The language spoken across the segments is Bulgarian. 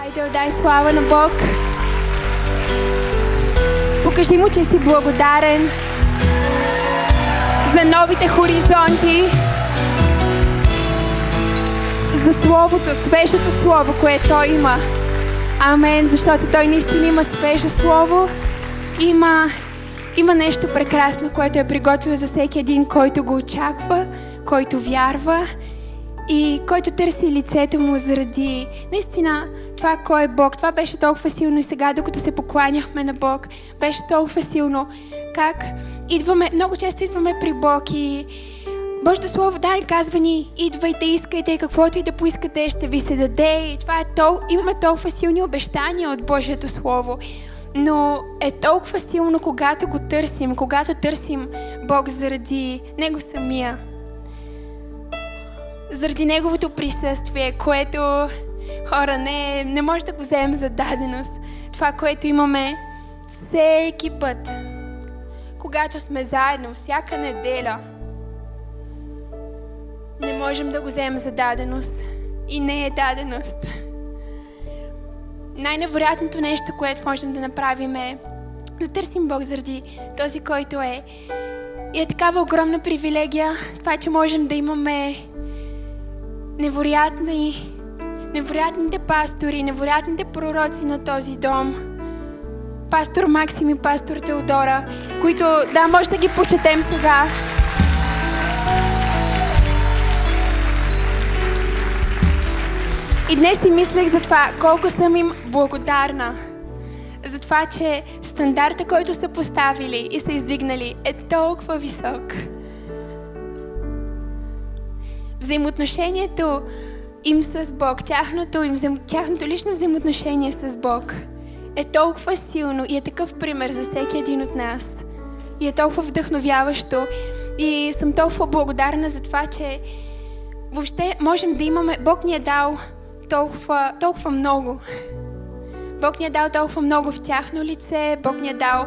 Хайде, отдай слава на Бог. Покажи му, че си благодарен за новите хоризонти, за Словото, свежето Слово, което Той има. Амен, защото Той наистина има свежо Слово. Има, има нещо прекрасно, което е приготвил за всеки един, който го очаква, който вярва и който търси лицето му заради наистина това кой е Бог. Това беше толкова силно и сега, докато се покланяхме на Бог, беше толкова силно. Как идваме, много често идваме при Бог и Божието Слово да ни казва ни, идвайте, искайте, каквото и да поискате, ще ви се даде. И това е тол... Имаме толкова силни обещания от Божието Слово. Но е толкова силно, когато го търсим, когато търсим Бог заради Него самия. Заради Неговото присъствие, което хора не, не може да го вземем за даденост. Това, което имаме всеки път, когато сме заедно, всяка неделя, не можем да го вземем за даденост. И не е даденост. Най-невероятното нещо, което можем да направим е да търсим Бог заради този, който е. И е такава огромна привилегия, това, че можем да имаме невероятни, невероятните пастори, невероятните пророци на този дом. Пастор Максим и пастор Теодора, които, да, може да ги почетем сега. И днес си мислех за това, колко съм им благодарна. За това, че стандарта, който са поставили и са издигнали, е толкова висок. Взаимоотношението им с Бог, тяхното, им, тяхното лично взаимоотношение с Бог е толкова силно и е такъв пример за всеки един от нас. И е толкова вдъхновяващо. И съм толкова благодарна за това, че въобще можем да имаме... Бог ни е дал толкова, толкова много. Бог ни е дал толкова много в тяхно лице, Бог ни е дал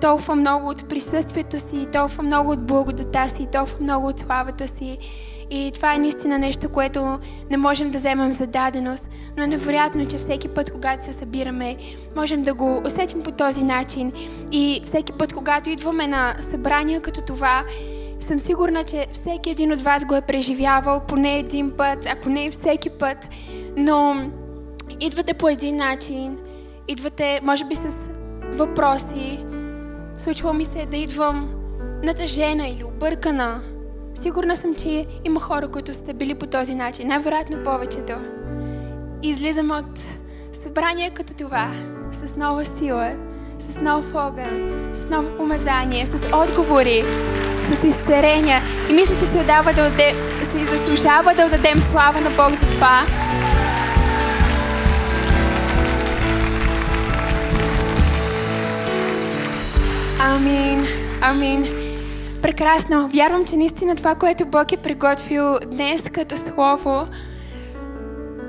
толкова много от присъствието си, толкова много от благодата си, толкова много от славата си. И това е наистина нещо, което не можем да вземем за даденост, но е невероятно, че всеки път, когато се събираме, можем да го усетим по този начин. И всеки път, когато идваме на събрания като това, съм сигурна, че всеки един от вас го е преживявал поне един път, ако не и всеки път, но идвате по един начин, идвате, може би, с въпроси. Случва ми се да идвам натъжена или объркана. Сигурна съм, че има хора, които сте били по този начин. Най-вероятно повечето. И излизам от събрание като това, с нова сила, с нов огън, с ново помазание, с отговори, с изцерения. И мисля, че се, отдава да отде... се заслужава да отдадем слава на Бог за това. Амин. Амин. Прекрасно. Вярвам, че наистина това, което Бог е приготвил днес като слово,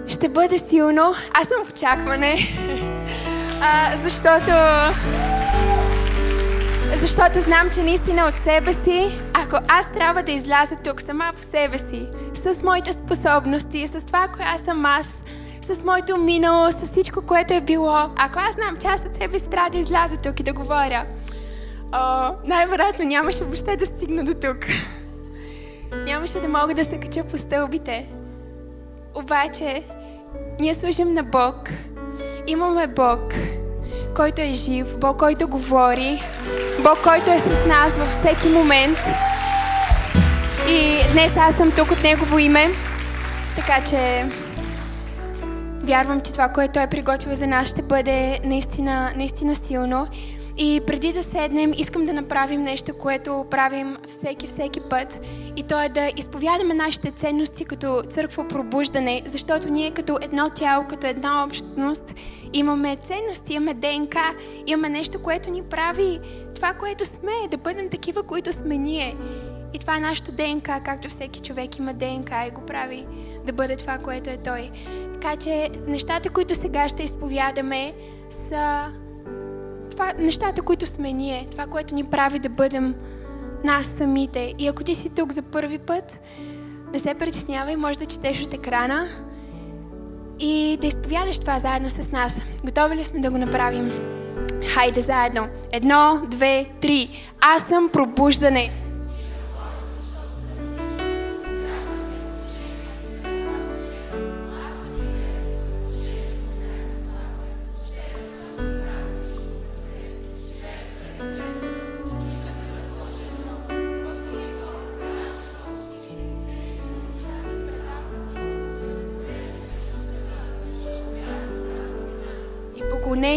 ще бъде силно. Аз съм в очакване. А, защото защото знам, че наистина от себе си, ако аз трябва да изляза тук сама по себе си, с моите способности, с това, аз съм аз, с моето минало, с всичко, което е било, ако аз знам, аз от себе си трябва да изляза тук и да говоря, най-вероятно нямаше въобще да стигна до тук. нямаше да мога да се кача по стълбите. Обаче, ние служим на Бог. Имаме Бог който е жив, Бог, който говори, Бог, който е с нас във всеки момент. И днес аз съм тук от Негово име, така че вярвам, че това, което е приготвил за нас, ще бъде наистина, наистина силно. И преди да седнем, искам да направим нещо, което правим всеки, всеки път. И то е да изповядаме нашите ценности като църква пробуждане, защото ние като едно тяло, като една общност, имаме ценности, имаме ДНК, имаме нещо, което ни прави това, което сме, да бъдем такива, които сме ние. И това е нашата ДНК, както всеки човек има ДНК и го прави да бъде това, което е той. Така че нещата, които сега ще изповядаме, са това, нещата, които сме ние, това, което ни прави да бъдем нас самите. И ако ти си тук за първи път, не се притеснявай, може да четеш от екрана. и да изповядаш това заедно с нас. Готови ли сме да го направим? Хайде заедно. Едно, две, три. Аз съм пробуждане.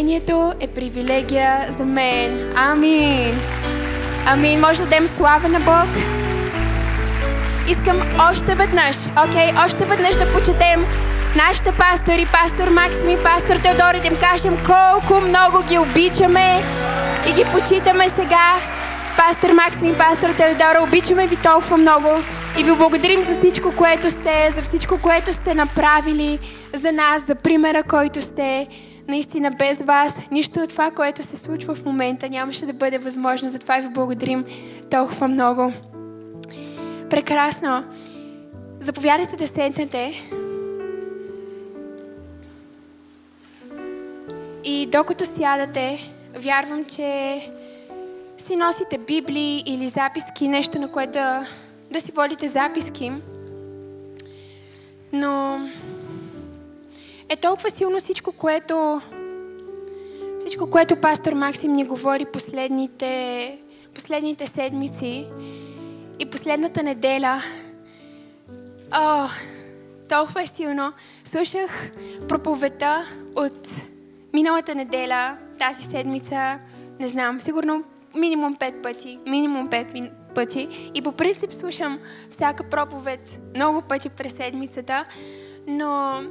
Поклонението е привилегия за мен. Амин. Амин. Може да дадем слава на Бог? Искам още веднъж, окей, okay, още веднъж да почетем нашите пастори, пастор Максим и пастор Теодор и да им кажем колко много ги обичаме и ги почитаме сега. Пастор Максим и пастор Теодор, обичаме ви толкова много и ви благодарим за всичко, което сте, за всичко, което сте направили за нас, за примера, който сте. Наистина без вас нищо от това, което се случва в момента, нямаше да бъде възможно. Затова ви благодарим толкова много. Прекрасно. Заповядайте да седнете. И докато сядате, вярвам, че си носите библии или записки, нещо на което да, да си водите записки. Но е толкова силно всичко, което всичко, което пастор Максим ни говори последните, последните седмици и последната неделя. О, толкова е силно. Слушах проповета от миналата неделя, тази седмица, не знам, сигурно минимум пет пъти. Минимум пет пъти. И по принцип слушам всяка проповед много пъти през седмицата, но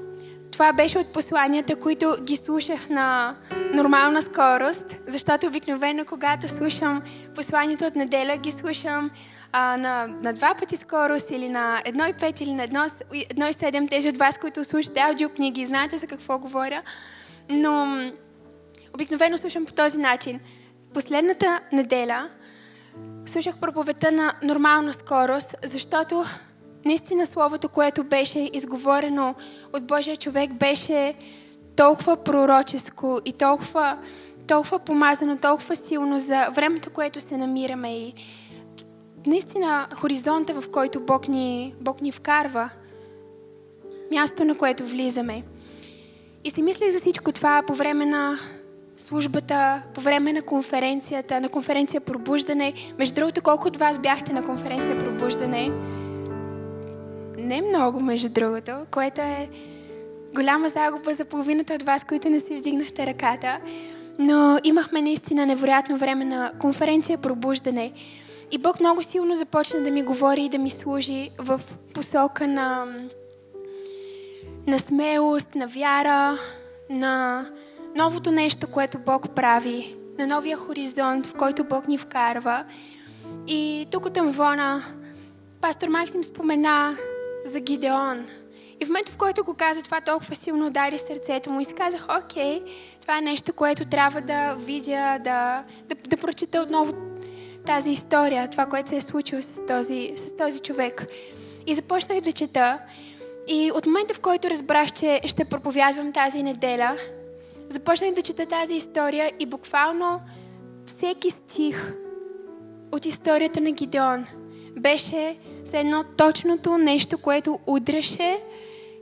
това беше от посланията, които ги слушах на нормална скорост, защото обикновено, когато слушам посланията от неделя, ги слушам а, на, на два пъти скорост или на 1,5 или на 1,7. Тези от вас, които слушате аудиокниги, знаете за какво говоря. Но обикновено слушам по този начин. Последната неделя слушах проповета на нормална скорост, защото наистина Словото, което беше изговорено от Божия човек, беше толкова пророческо и толкова, толкова помазано, толкова силно за времето, което се намираме и наистина хоризонта, в който Бог ни, Бог ни вкарва, място, на което влизаме. И си мисля за всичко това по време на службата, по време на конференцията, на конференция Пробуждане. Между другото, колко от вас бяхте на конференция Пробуждане? Не много, между другото, което е голяма загуба за половината от вас, които не си вдигнахте ръката. Но имахме наистина невероятно време на конференция Пробуждане. И Бог много силно започна да ми говори и да ми служи в посока на, на смелост, на вяра, на новото нещо, което Бог прави, на новия хоризонт, в който Бог ни вкарва. И тук от Амвона пастор Максим спомена за Гидеон. И в момента, в който го каза, това толкова силно удари сърцето му и си казах, окей, това е нещо, което трябва да видя, да, да, да прочета отново тази история, това, което се е случило с този, с този човек. И започнах да чета. И от момента, в който разбрах, че ще проповядвам тази неделя, започнах да чета тази история и буквално всеки стих от историята на Гидеон беше все едно точното нещо, което удряше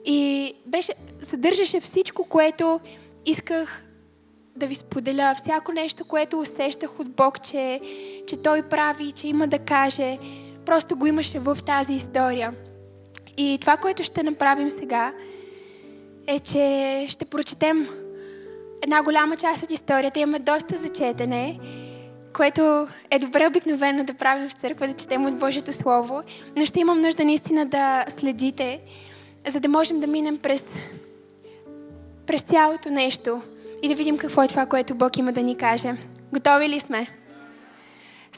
и беше, съдържаше всичко, което исках да ви споделя. Всяко нещо, което усещах от Бог, че, че Той прави, че има да каже, просто го имаше в тази история. И това, което ще направим сега, е, че ще прочетем една голяма част от историята. Имаме доста зачетене което е добре обикновено да правим в църква, да четем от Божието Слово, но ще имам нужда наистина да следите, за да можем да минем през, през цялото нещо и да видим какво е това, което Бог има да ни каже. Готови ли сме?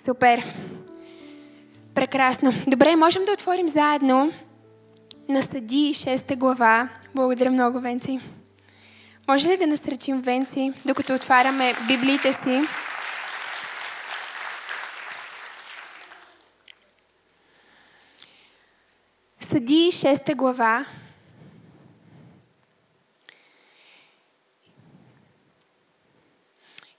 Супер! Прекрасно. Добре, можем да отворим заедно на Съди 6 глава. Благодаря много, Венци. Може ли да насръчим Венци, докато отваряме библиите си? преди 6 глава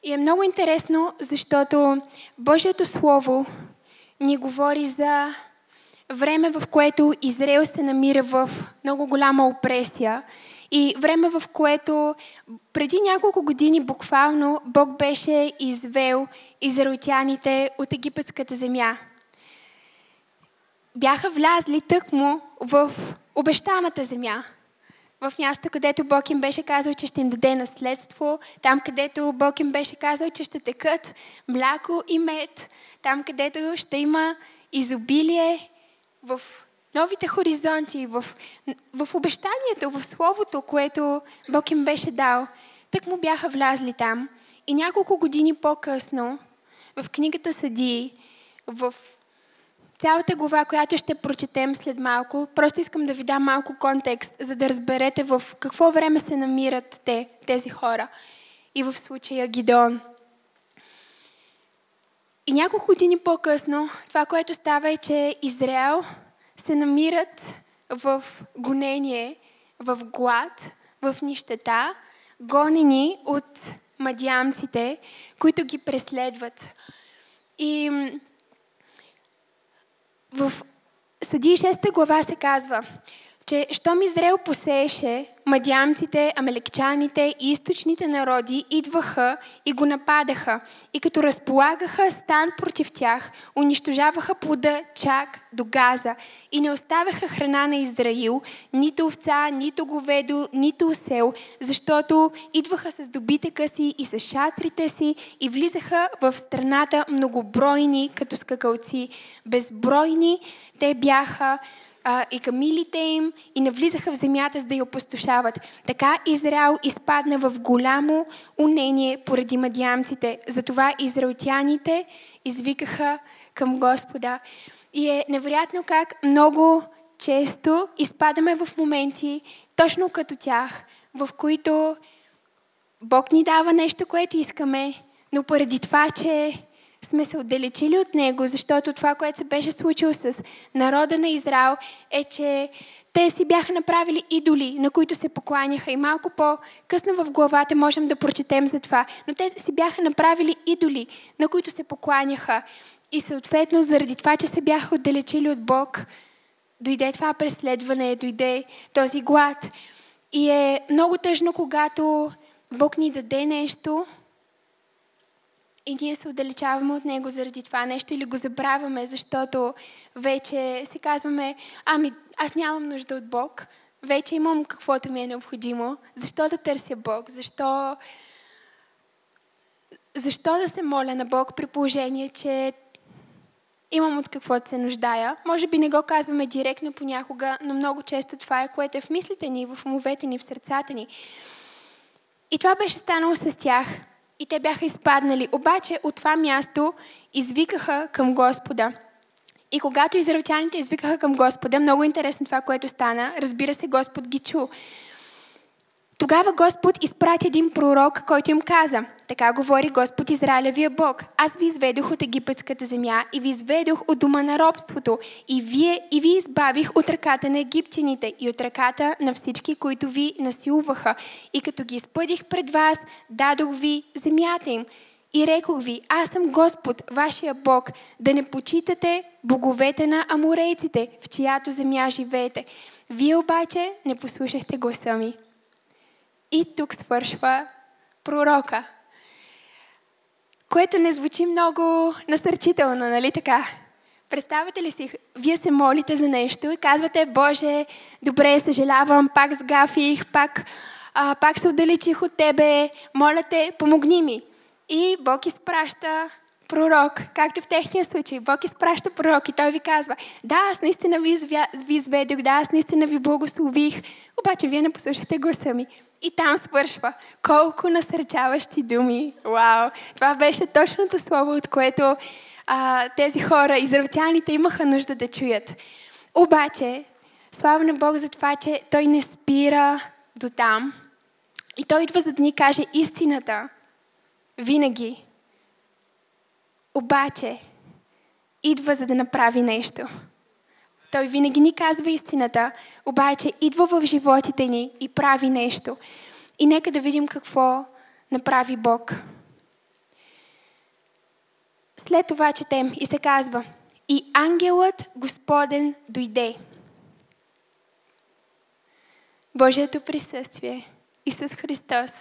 И е много интересно, защото Божието Слово ни говори за време, в което Израел се намира в много голяма опресия и време, в което преди няколко години буквално Бог беше извел израелтяните от египетската земя. Бяха влязли тъкмо в обещаната земя в място, където Бог им беше казал, че ще им даде наследство, там, където Бог им беше казал, че ще текат мляко и мед, там, където ще има изобилие в новите хоризонти, в, в обещанието, в Словото, което Бог им беше дал. Так му бяха влязли там. И няколко години по-късно, в книгата Съди, в цялата глава, която ще прочетем след малко, просто искам да ви дам малко контекст, за да разберете в какво време се намират те, тези хора. И в случая Гидеон. И няколко години по-късно, това, което става е, че Израел се намират в гонение, в глад, в нищета, гонени от мадиамците, които ги преследват. И в Съди 6 глава се казва, че щом Израел посееше, мадямците, амелекчаните и източните народи идваха и го нападаха. И като разполагаха стан против тях, унищожаваха плода чак до Газа и не оставяха храна на Израил, нито овца, нито говедо, нито осел, защото идваха с добитъка си и с шатрите си и влизаха в страната многобройни, като скакалци. Безбройни те бяха а, и камилите им и навлизаха в земята, за да я опустошават. Така Израел изпадна в голямо унение поради мадиамците. Затова израелтяните извикаха към Господа. И е невероятно как много често изпадаме в моменти, точно като тях, в които Бог ни дава нещо, което искаме, но поради това, че сме се отдалечили от него, защото това, което се беше случило с народа на Израел, е, че те си бяха направили идоли, на които се покланяха. И малко по-късно в главата можем да прочетем за това. Но те си бяха направили идоли, на които се покланяха. И съответно, заради това, че се бяха отдалечили от Бог, дойде това преследване, дойде този глад. И е много тъжно, когато Бог ни даде нещо, и ние се отдалечаваме от него заради това нещо или го забравяме, защото вече си казваме, ами аз нямам нужда от Бог, вече имам каквото ми е необходимо. Защо да търся Бог? Защо, защо да се моля на Бог при положение, че имам от какво да се нуждая? Може би не го казваме директно понякога, но много често това е, което е в мислите ни, в умовете ни, в сърцата ни. И това беше станало с тях и те бяха изпаднали. Обаче от това място извикаха към Господа. И когато израелтяните извикаха към Господа, много интересно това, което стана. Разбира се, Господ ги чу. Тогава Господ изпрати един пророк, който им каза, така говори Господ Израилевия Бог. Аз ви изведох от египетската земя и ви изведох от дома на робството и, вие, и ви избавих от ръката на египтяните и от ръката на всички, които ви насилваха. И като ги изпъдих пред вас, дадох ви земята им. И рекох ви, аз съм Господ, вашия Бог, да не почитате боговете на аморейците, в чиято земя живеете. Вие обаче не послушахте гласа ми. И тук свършва пророка. Което не звучи много насърчително, нали така? Представете ли си, вие се молите за нещо и казвате, Боже, добре, съжалявам, пак сгафих, пак, а, пак се отдалечих от Тебе, моля те, помогни ми. И Бог изпраща пророк, както в техния случай. Бог изпраща пророк и той ви казва, да, аз наистина ви, ви изведох, да, аз наистина ви благослових, обаче вие не послушахте гласа ми. И там свършва. Колко насърчаващи думи. Вау! Това беше точното слово, от което а, тези хора, израелтяните, имаха нужда да чуят. Обаче, слава на Бог за това, че Той не спира до там. И Той идва за да ни каже истината. Винаги. Обаче, идва за да направи нещо. Той винаги ни казва истината, обаче идва в животите ни и прави нещо. И нека да видим какво направи Бог. след това четем и се казва И ангелът Господен дойде. Божието присъствие, Исус Христос.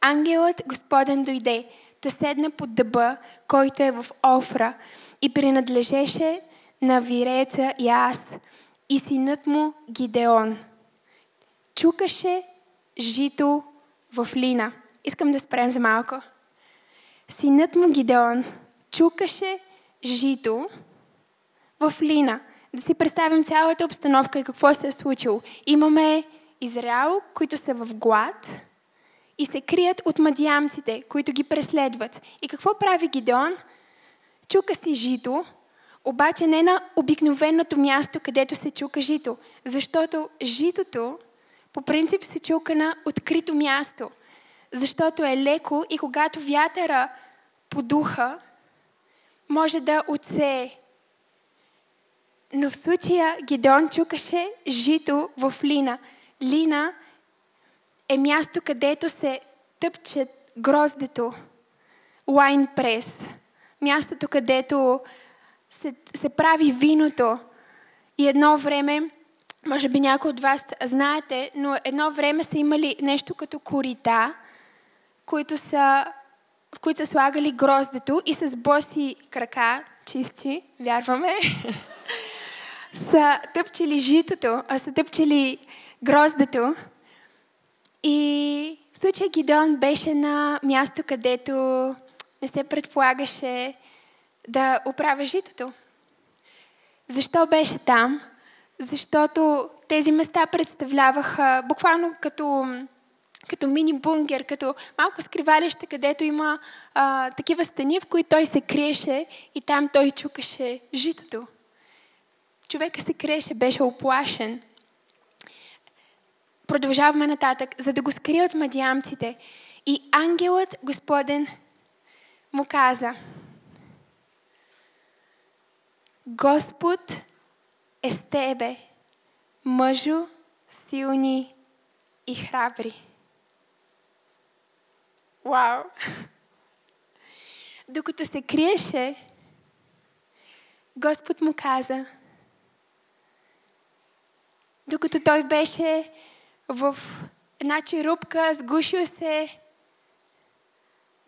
Ангелът Господен дойде, да седна под дъба, който е в Офра и принадлежеше на виреца и аз и синът му Гидеон. Чукаше жито в Лина. Искам да спрем за малко. Синът му Гидеон чукаше жито в Лина. Да си представим цялата обстановка и какво се е случило. Имаме Израел, които са в глад и се крият от мадиамците, които ги преследват. И какво прави Гидеон? Чука си жито, обаче не на обикновеното място, където се чука жито. Защото житото по принцип се чука на открито място. Защото е леко и когато вятъра подуха, може да отсее. Но в случая Гидон чукаше жито в Лина. Лина е място, където се тъпче гроздето. Лайн прес. Мястото, където се, се прави виното. И едно време, може би някои от вас знаете, но едно време са имали нещо като корита, които са, в които са слагали гроздето и с боси крака, чисти, вярваме, са тъпчели житото, а са тъпчели гроздето. И в случая Гидон беше на място, където не се предполагаше да оправя житото. Защо беше там? Защото тези места представляваха буквално като, като мини бунгер, като малко скривалище, където има а, такива стени, в които той се криеше и там той чукаше житото. Човека се криеше, беше оплашен. Продължаваме нататък, за да го скрие от мадиамците. И ангелът Господен му каза, Господ е с тебе, мъжо, силни и храбри. Вау! Докато се криеше, Господ му каза, докато той беше в една черупка, сгушил се,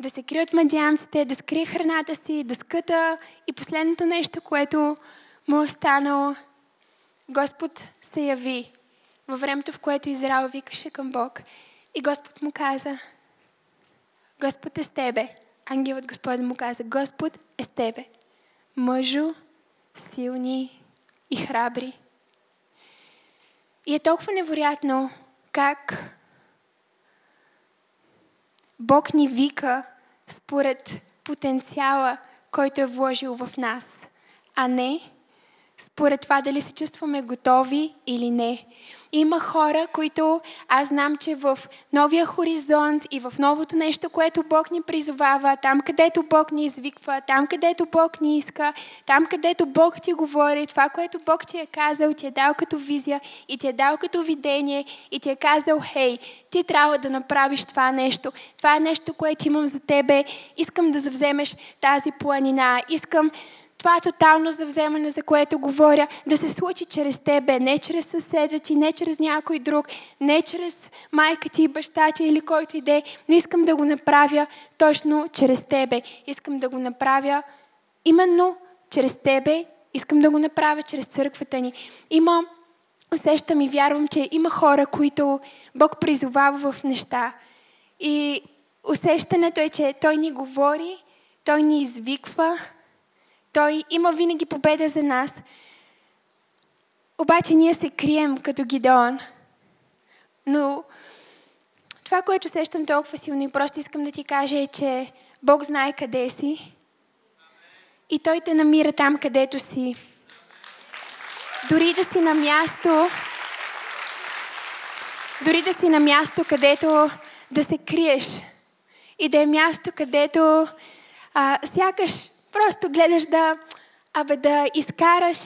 да се крие от да скрие храната си, да скъта и последното нещо, което му е останало, Господ се яви във времето, в което Израел викаше към Бог. И Господ му каза, Господ е с тебе. Ангелът Господен му каза, Господ е с тебе. Мъжо, силни и храбри. И е толкова невероятно как Бог ни вика според потенциала, който е вложил в нас, а не според това дали се чувстваме готови или не. Има хора, които аз знам, че в новия хоризонт и в новото нещо, което Бог ни призовава, там където Бог ни извиква, там където Бог ни иска, там където Бог ти говори, това, което Бог ти е казал, ти е дал като визия и ти е дал като видение и ти е казал, хей, ти трябва да направиш това нещо. Това е нещо, което имам за тебе. Искам да завземеш тази планина. Искам това тотално завземане, за което говоря, да се случи чрез тебе, не чрез съседа ти, не чрез някой друг, не чрез майка ти, баща ти или който иде, но искам да го направя точно чрез тебе. Искам да го направя именно чрез тебе, искам да го направя чрез църквата ни. Има, усещам и вярвам, че има хора, които Бог призовава в неща. И усещането е, че Той ни говори, Той ни извиква, той има винаги победа за нас. Обаче ние се крием като Гидеон. Но това, което сещам толкова силно и просто искам да ти кажа е, че Бог знае къде си. И Той те намира там, където си. Дори да си на място, дори да си на място, където да се криеш. И да е място, където а, сякаш Просто гледаш да, абе, да изкараш,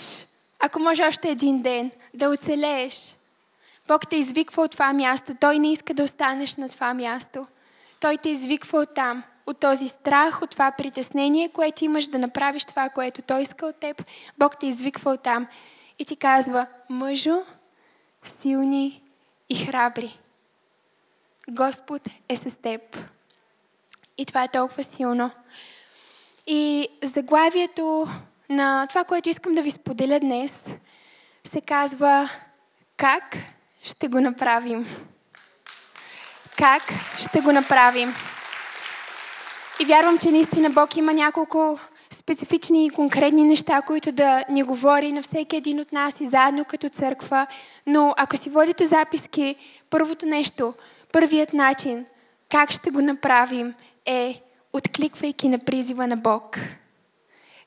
ако може още един ден, да оцелееш. Бог те извиква от това място. Той не иска да останеш на това място. Той те извиква от там, от този страх, от това притеснение, което имаш да направиш това, което Той иска от теб, Бог те извиква от там и ти казва, мъжо, силни и храбри. Господ е с теб. И това е толкова силно. И заглавието на това, което искам да ви споделя днес, се казва Как ще го направим? Как ще го направим? И вярвам, че наистина Бог има няколко специфични и конкретни неща, които да ни говори на всеки един от нас и заедно като църква. Но ако си водите записки, първото нещо, първият начин, как ще го направим, е откликвайки на призива на Бог.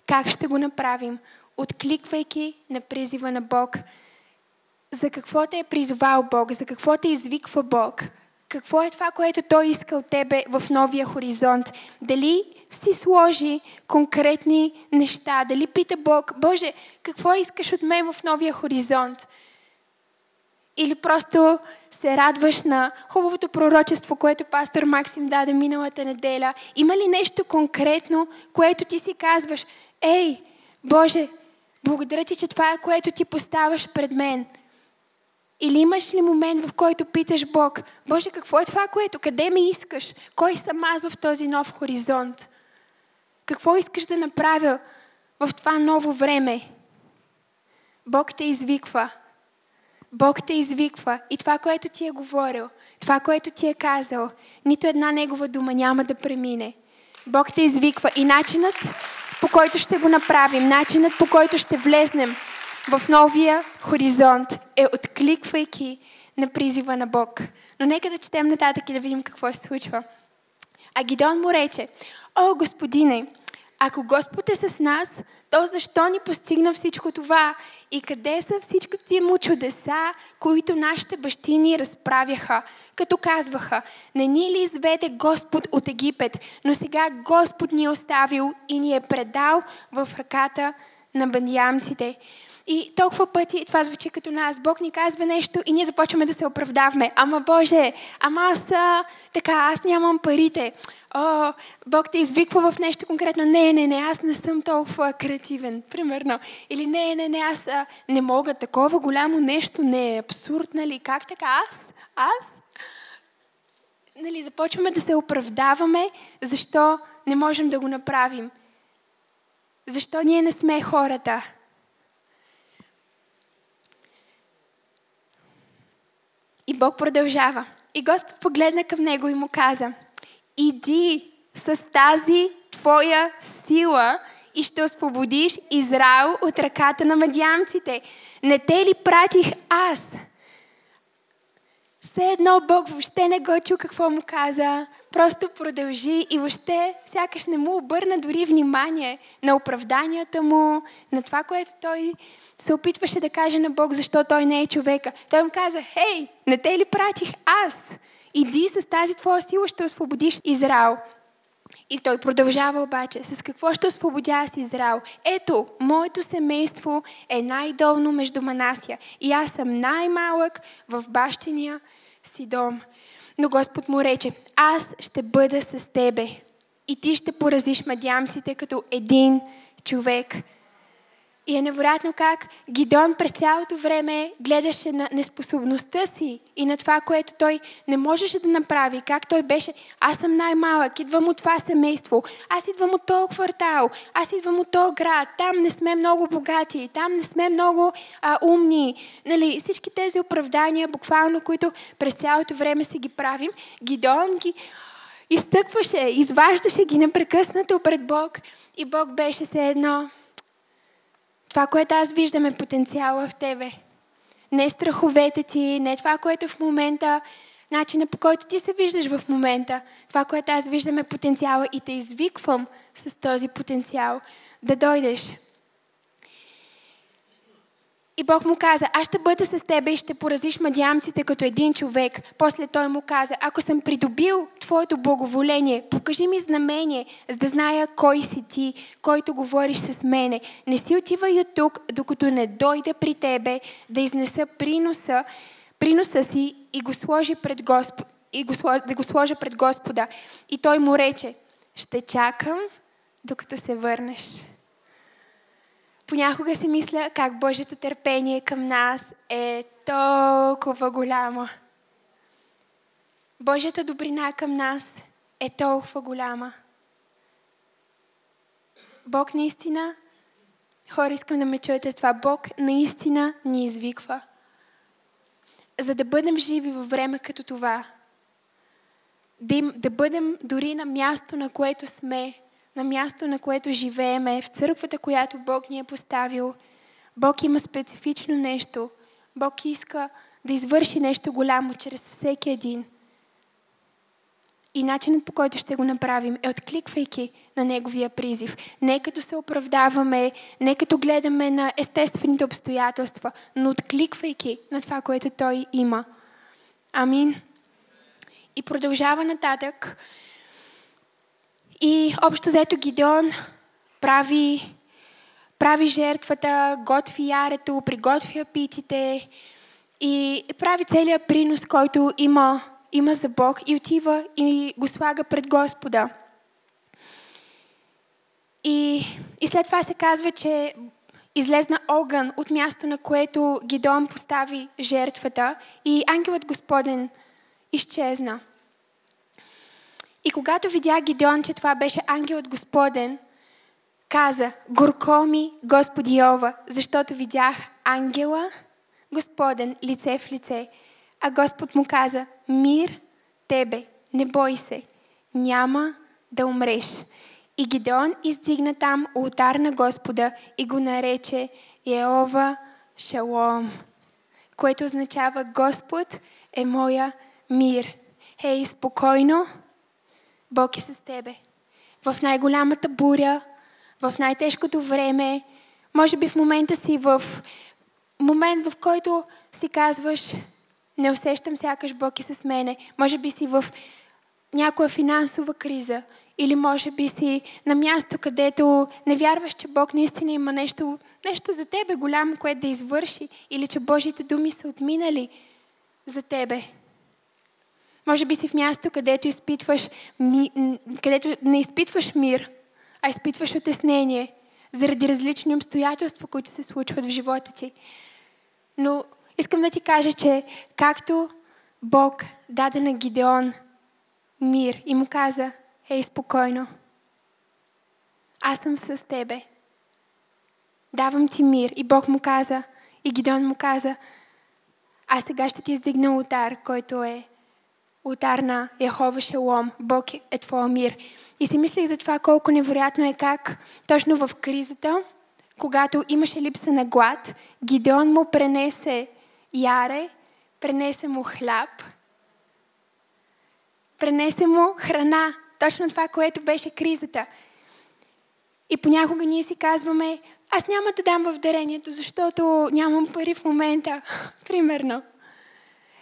Как ще го направим? Откликвайки на призива на Бог. За какво те е призовал Бог? За какво те извиква Бог? Какво е това, което Той иска от тебе в новия хоризонт? Дали си сложи конкретни неща? Дали пита Бог, Боже, какво искаш от мен в новия хоризонт? Или просто се радваш на хубавото пророчество, което пастор Максим даде миналата неделя? Има ли нещо конкретно, което ти си казваш, ей, Боже, благодаря ти, че това е което ти поставаш пред мен. Или имаш ли момент, в който питаш Бог, Боже, какво е това, което, къде ме искаш? Кой съм аз в този нов хоризонт? Какво искаш да направя в това ново време? Бог те извиква. Бог те извиква и това, което ти е говорил, това, което ти е казал, нито една негова дума няма да премине. Бог те извиква и начинът, по който ще го направим, начинът по който ще влезнем в новия хоризонт е откликвайки на призива на Бог. Но нека да четем нататък и да видим какво се случва. А Гидон му рече, О, Господине, ако Господ е с нас, то защо ни постигна всичко това? И къде са всички тия му чудеса, които нашите бащи ни разправяха, като казваха, не ни ли изведе Господ от Египет, но сега Господ ни е оставил и ни е предал в ръката на бандиамците. И толкова пъти това звучи като нас. Бог ни казва нещо и ние започваме да се оправдаваме. Ама Боже, ама аз а, така, аз нямам парите. О, Бог те извиква в нещо конкретно. Не, не, не, аз не съм толкова креативен, примерно. Или не, не, не, аз а, не мога. Такова голямо нещо не е абсурд, нали? Как така? Аз? Аз? Нали, започваме да се оправдаваме, защо не можем да го направим. Защо ние не сме хората? И Бог продължава. И Господ погледна към него и му каза, иди с тази твоя сила и ще освободиш Израел от ръката на мадиамците. Не те ли пратих аз? Все едно Бог въобще не го чу какво му каза, просто продължи и въобще сякаш не му обърна дори внимание на оправданията му, на това, което той се опитваше да каже на Бог, защо той не е човека. Той му каза, хей, не те ли пратих аз? Иди с тази твоя сила ще освободиш Израел. И той продължава обаче, с какво ще освободя аз Израел? Ето, моето семейство е най-долно между Манасия и аз съм най-малък в бащиния си дом. Но Господ му рече, аз ще бъда с тебе и ти ще поразиш мадямците като един човек. И е невероятно как Гидон през цялото време гледаше на неспособността си и на това, което той не можеше да направи. Как той беше, аз съм най-малък, идвам от това семейство, аз идвам от този квартал, аз идвам от този град, там не сме много богати, там не сме много а, умни. Нали, всички тези оправдания, буквално, които през цялото време си ги правим, Гидон ги изтъкваше, изваждаше ги непрекъснато пред Бог и Бог беше се едно това, което аз виждам е потенциала в тебе. Не страховете ти, не това, което в момента, начина по който ти се виждаш в момента. Това, което аз виждам е потенциала и те извиквам с този потенциал да дойдеш и Бог му каза, аз ще бъда с тебе и ще поразиш мадямците като един човек. После той му каза, ако съм придобил твоето благоволение, покажи ми знамение, за да зная кой си ти, който говориш с мене. Не си отивай от тук, докато не дойда при тебе да изнеса приноса, приноса си и го сложи пред Господ, и го, да го сложа пред Господа. И той му рече, ще чакам, докато се върнеш. Понякога си мисля как Божието търпение към нас е толкова голямо. Божията добрина към нас е толкова голяма. Бог наистина, хора, искам да ме чуете с това, Бог наистина ни извиква. За да бъдем живи във време като това. Да, им, да бъдем дори на място, на което сме, на място, на което живееме, в църквата, която Бог ни е поставил. Бог има специфично нещо. Бог иска да извърши нещо голямо чрез всеки един. И начинът по който ще го направим е откликвайки на Неговия призив. Не като се оправдаваме, не като гледаме на естествените обстоятелства, но откликвайки на това, което Той има. Амин. И продължава нататък. И общо взето Гидеон прави, прави жертвата, готви ярето, приготвя питите и прави целият принос, който има има за Бог и отива и го слага пред Господа. И, и след това се казва, че излезна огън от място, на което Гидон постави жертвата и ангелът Господен изчезна. И когато видя Гидеон, че това беше ангелът Господен, каза, горко ми, Господи Йова, защото видях ангела Господен лице в лице. А Господ му каза, мир тебе, не бой се, няма да умреш. И Гидеон издигна там ултар на Господа и го нарече Еова Шалом, което означава Господ е моя мир. Хей, спокойно, Бог е с тебе. В най-голямата буря, в най-тежкото време, може би в момента си в момент, в който си казваш, не усещам сякаш Бог е с мене. Може би си в някоя финансова криза или може би си на място, където не вярваш, че Бог наистина има нещо, нещо за тебе голямо, което да извърши или че Божите думи са отминали за тебе. Може би си в място, където, изпитваш, където не изпитваш мир, а изпитваш отеснение заради различни обстоятелства, които се случват в живота ти. Но Искам да ти кажа, че както Бог даде на Гидеон мир и му каза, ей, спокойно, аз съм с тебе. Давам ти мир. И Бог му каза, и Гидеон му каза, аз сега ще ти издигна ултар, който е ултар на Яхова Шелом. Бог е твоя мир. И си мислих за това колко невероятно е как точно в кризата, когато имаше липса на глад, Гидеон му пренесе яре, пренесе му хляб, пренесе му храна. Точно това, което беше кризата. И понякога ние си казваме, аз няма да дам в дарението, защото нямам пари в момента. Примерно.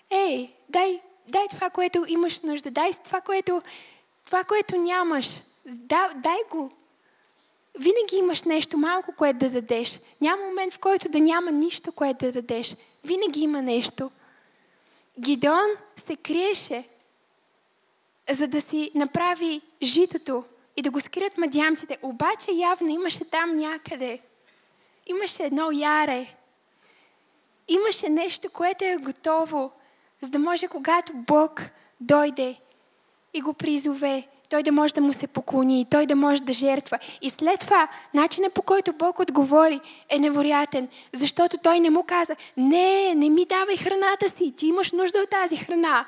Ей, дай, дай това, което имаш нужда. Дай това, което, това, което нямаш. Да, дай го. Винаги имаш нещо малко, което да дадеш. Няма момент, в който да няма нищо, което да дадеш. Винаги има нещо. Гидеон се криеше, за да си направи житото и да го скрият мадямците. Обаче явно имаше там някъде. Имаше едно яре. Имаше нещо, което е готово, за да може когато Бог дойде и го призове, той да може да му се поклони, той да може да жертва. И след това, начинът по който Бог отговори е невероятен, защото той не му каза, не, не ми давай храната си, ти имаш нужда от тази храна.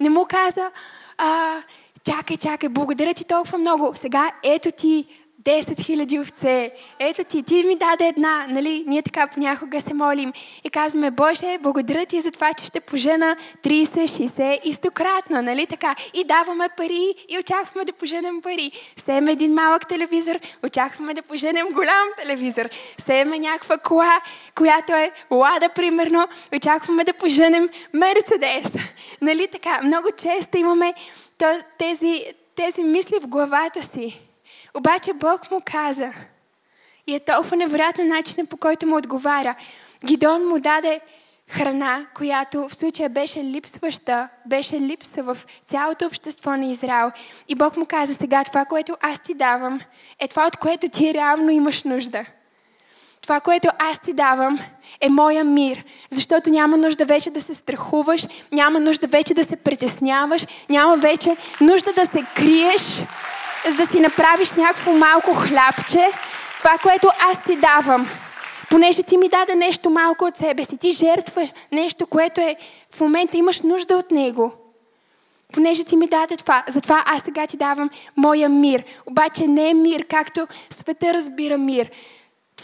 Не му каза, а, чакай, чакай, благодаря ти толкова много, сега ето ти 10 000 овце. Ето ти, ти ми даде една, нали? Ние така понякога се молим и казваме, Боже, благодаря ти за това, че ще пожена 30, 60 и 100 кратно, нали така? И даваме пари и очакваме да поженем пари. Сеем един малък телевизор, очакваме да поженем голям телевизор. Сеем някаква кола, която е лада, примерно, очакваме да поженем Мерцедес. Нали така? Много често имаме тези, тези мисли в главата си. Обаче Бог му каза, и е толкова невероятно начинът по който му отговаря. Гидон му даде храна, която в случая беше липсваща, беше липса в цялото общество на Израел. И Бог му каза сега, това, което аз ти давам, е това, от което ти реално имаш нужда. Това, което аз ти давам, е моя мир, защото няма нужда вече да се страхуваш, няма нужда вече да се притесняваш, няма вече нужда да се криеш, за да си направиш някакво малко хлябче. Това, което аз ти давам, понеже ти ми даде нещо малко от себе си, ти жертваш нещо, което е в момента имаш нужда от него. Понеже ти ми даде това, затова аз сега ти давам моя мир. Обаче не е мир, както света разбира мир.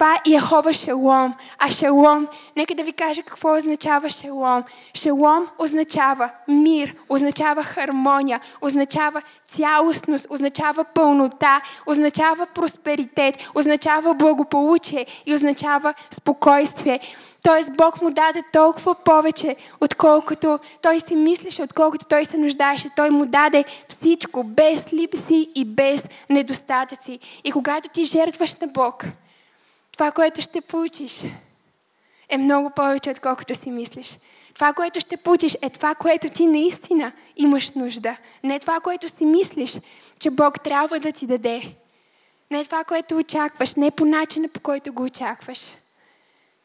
Това е Яхова Шалом. А Шалом, нека да ви кажа какво означава Шалом. Шалом означава мир, означава хармония, означава цялостност, означава пълнота, означава просперитет, означава благополучие и означава спокойствие. Тоест Бог му даде толкова повече, отколкото той си мислеше, отколкото той се нуждаеше. Той му даде всичко, без липси и без недостатъци. И когато ти жертваш на Бог, това, което ще получиш, е много повече, отколкото си мислиш. Това, което ще получиш, е това, което ти наистина имаш нужда. Не това, което си мислиш, че Бог трябва да ти даде. Не това, което очакваш, не по начина, по който го очакваш.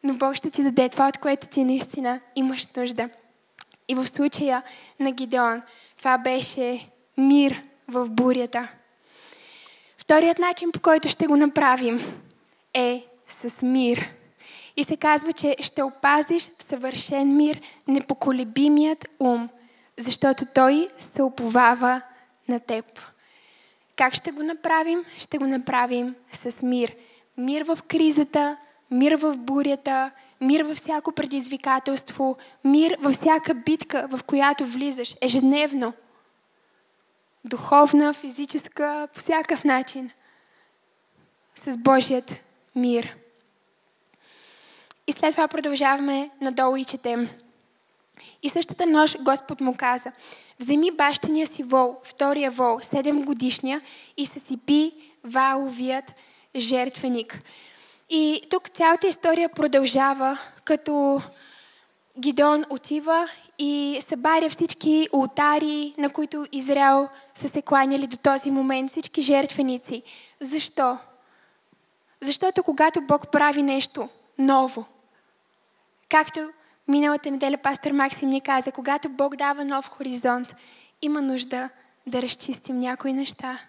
Но Бог ще ти даде това, от което ти наистина имаш нужда. И в случая на Гидеон, това беше мир в бурята. Вторият начин, по който ще го направим, е с мир. И се казва, че ще опазиш в съвършен мир непоколебимият ум, защото той се оповава на теб. Как ще го направим? Ще го направим с мир. Мир в кризата, мир в бурята, мир във всяко предизвикателство, мир във всяка битка, в която влизаш ежедневно. Духовна, физическа, по всякакъв начин. С Божият мир. И след това продължаваме надолу и четем. И същата нощ Господ му каза, вземи бащиния си вол, втория вол, 7 годишния и съсипи валовият жертвеник. И тук цялата история продължава, като Гидон отива и събаря всички ултари, на които Израел са се кланяли до този момент, всички жертвеници. Защо? Защото когато Бог прави нещо ново, както миналата неделя пастор Максим ни каза, когато Бог дава нов хоризонт, има нужда да разчистим някои неща.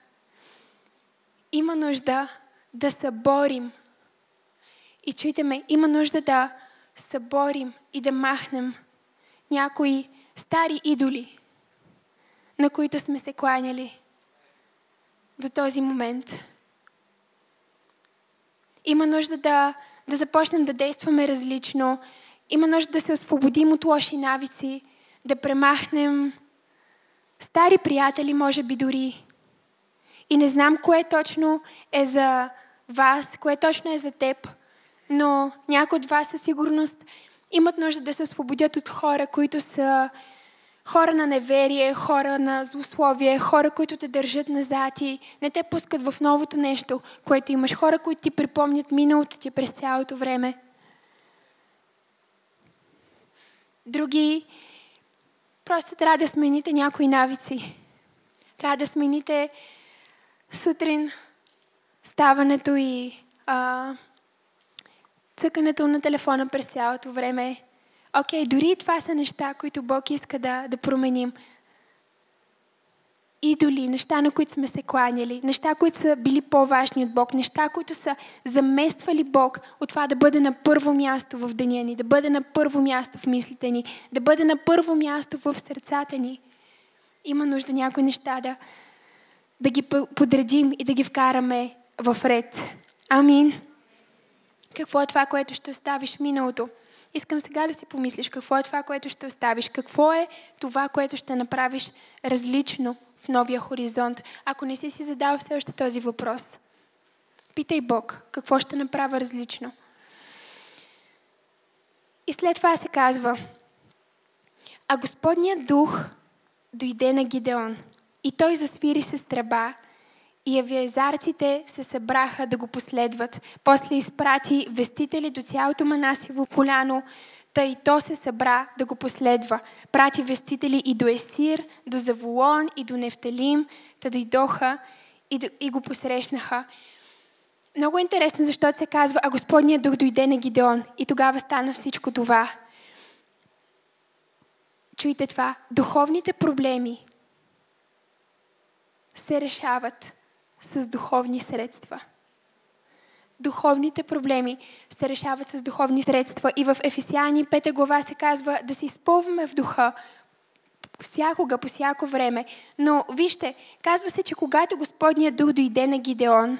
Има нужда да съборим. И чуйте ме, има нужда да съборим и да махнем някои стари идоли, на които сме се кланяли до този момент. Има нужда да, да започнем да действаме различно. Има нужда да се освободим от лоши навици, да премахнем стари приятели, може би дори. И не знам кое точно е за вас, кое точно е за теб, но някои от вас със сигурност имат нужда да се освободят от хора, които са хора на неверие, хора на злословие, хора, които те държат назад и не те пускат в новото нещо, което имаш. Хора, които ти припомнят миналото ти през цялото време. Други просто трябва да смените някои навици. Трябва да смените сутрин ставането и а, цъкането на телефона през цялото време. Окей, okay, дори това са неща, които Бог иска да, да променим. Идоли, неща, на които сме се кланяли, неща, които са били по-важни от Бог, неща, които са замествали Бог от това да бъде на първо място в деня ни, да бъде на първо място в мислите ни, да бъде на първо място в сърцата ни. Има нужда някои неща да, да ги подредим и да ги вкараме в ред. Амин. Какво е това, което ще оставиш миналото? Искам сега да си помислиш какво е това, което ще оставиш. Какво е това, което ще направиш различно новия хоризонт, ако не си си задал все още този въпрос. Питай Бог, какво ще направя различно. И след това се казва, а Господният дух дойде на Гидеон и той засвири с тръба и авиазарците се събраха да го последват. После изпрати вестители до цялото Манасиво коляно, Тъй то се събра да го последва. Прати вестители и до Есир, до Заволон и до Нефталим, та дойдоха и, и го посрещнаха. Много е интересно, защото се казва, а Господният дух дойде на Гидеон и тогава стана всичко това. Чуйте това. Духовните проблеми се решават с духовни средства. Духовните проблеми се решават с духовни средства. И в Ефесяни 5 глава се казва да се изпълваме в духа всякога, по всяко време. Но вижте, казва се, че когато Господният дух дойде на Гидеон,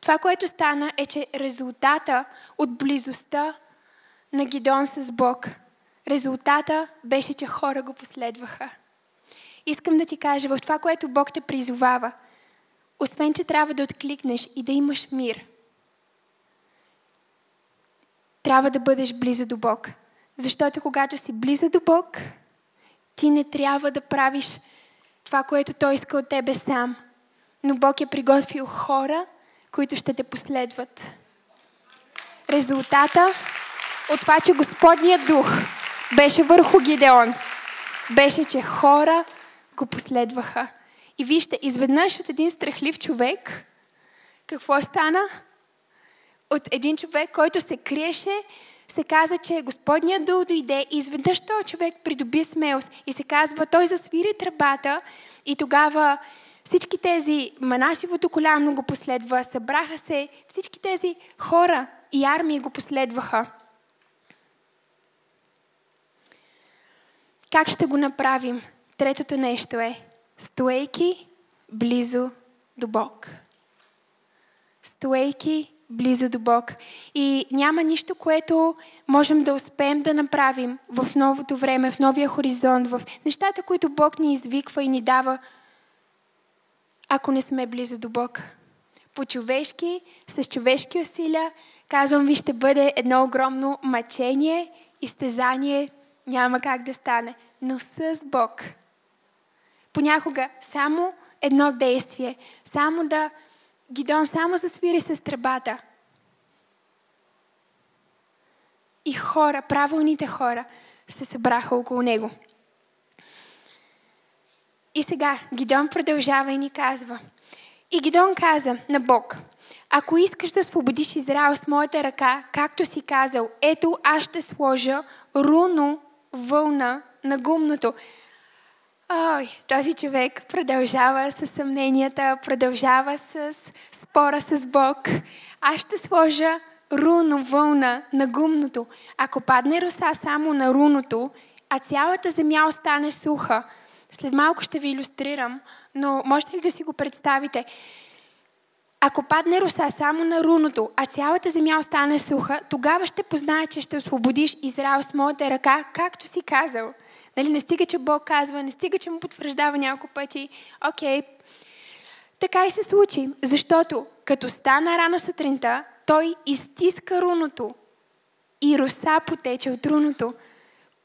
това, което стана е, че резултата от близостта на Гидеон с Бог, резултата беше, че хора го последваха. Искам да ти кажа, в това, което Бог те призовава, освен, че трябва да откликнеш и да имаш мир, трябва да бъдеш близо до Бог. Защото когато си близо до Бог, ти не трябва да правиш това, което Той иска от тебе сам. Но Бог е приготвил хора, които ще те последват. Резултата от това, че Господният дух беше върху Гидеон, беше, че хора го последваха. И вижте, изведнъж от един страхлив човек, какво стана? От един човек, който се криеше, се каза, че Господният дух дойде и изведнъж този човек придоби смелост и се казва, той засвири тръбата и тогава всички тези, Манасивото коляно го последва, събраха се, всички тези хора и армии го последваха. Как ще го направим? Третото нещо е, стоейки близо до Бог. Стоейки близо до Бог. И няма нищо, което можем да успеем да направим в новото време, в новия хоризонт, в нещата, които Бог ни извиква и ни дава, ако не сме близо до Бог. По-човешки, с човешки усилия, казвам ви, ще бъде едно огромно мъчение, изтезание, няма как да стане. Но с Бог. Понякога само едно действие, само да Гидон само засвири с тръбата. И хора, правилните хора, се събраха около него. И сега Гидон продължава и ни казва. И Гидон каза на Бог, ако искаш да освободиш Израел с моята ръка, както си казал, ето аз ще сложа руно вълна на гумното. Ой, този човек продължава с съмненията, продължава с спора с Бог. Аз ще сложа руно вълна на гумното. Ако падне роса само на руното, а цялата земя остане суха, след малко ще ви иллюстрирам, но можете ли да си го представите? Ако падне роса само на руното, а цялата земя остане суха, тогава ще познае, че ще освободиш Израел с моята ръка, както си казал. Нали, не стига, че Бог казва, не стига, че му потвърждава няколко пъти. Окей, така и се случи, защото като стана рано сутринта, той изтиска руното и роса потече от руното,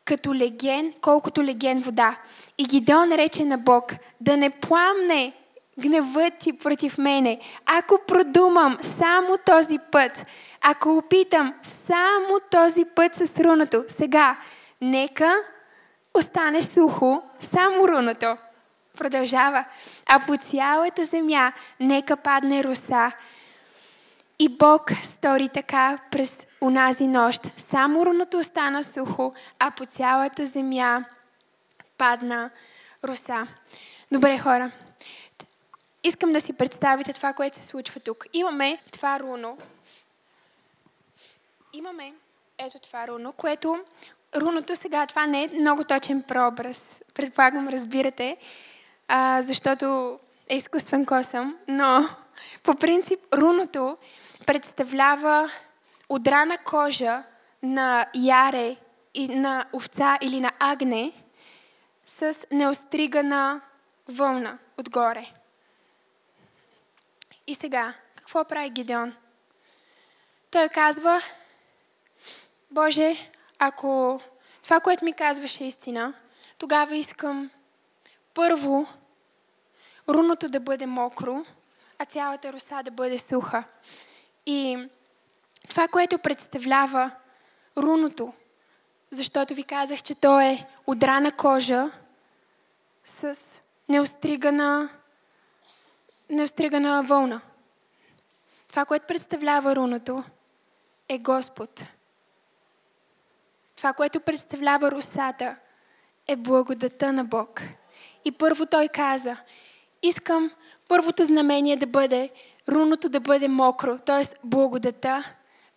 като леген, колкото леген вода. И Гидеон рече на Бог, да не пламне гневът ти против мене. Ако продумам само този път, ако опитам само този път с руното, сега, нека остане сухо само руното. Продължава. А по цялата земя нека падне роса. И Бог стори така през унази нощ. Само руното остана сухо, а по цялата земя падна роса. Добре, хора. Искам да си представите това, което се случва тук. Имаме това руно. Имаме ето това руно, което руното сега, това не е много точен прообраз. Предполагам, разбирате, а, защото е изкуствен косъм, но по принцип руното представлява удрана кожа на яре и на овца или на агне с неостригана вълна отгоре. И сега, какво прави Гидеон? Той казва, Боже, ако това, което ми казваш е истина, тогава искам първо руното да бъде мокро, а цялата роса да бъде суха. И това, което представлява руното, защото ви казах, че той е удрана кожа с неостригана, неостригана вълна. Това, което представлява руното, е Господ. Това, което представлява русата, е благодата на Бог. И първо той каза, искам първото знамение да бъде, руното да бъде мокро, т.е. благодата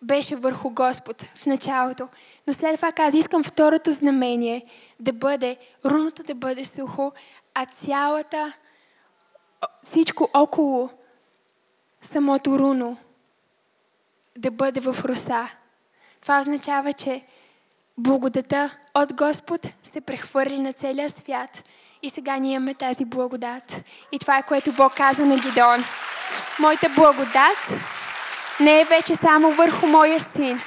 беше върху Господ в началото. Но след това каза, искам второто знамение да бъде, руното да бъде сухо, а цялата, всичко около самото руно да бъде в руса. Това означава, че благодата от Господ се прехвърли на целия свят. И сега ние имаме тази благодат. И това е което Бог каза на Гидон. Моята благодат не е вече само върху моя син.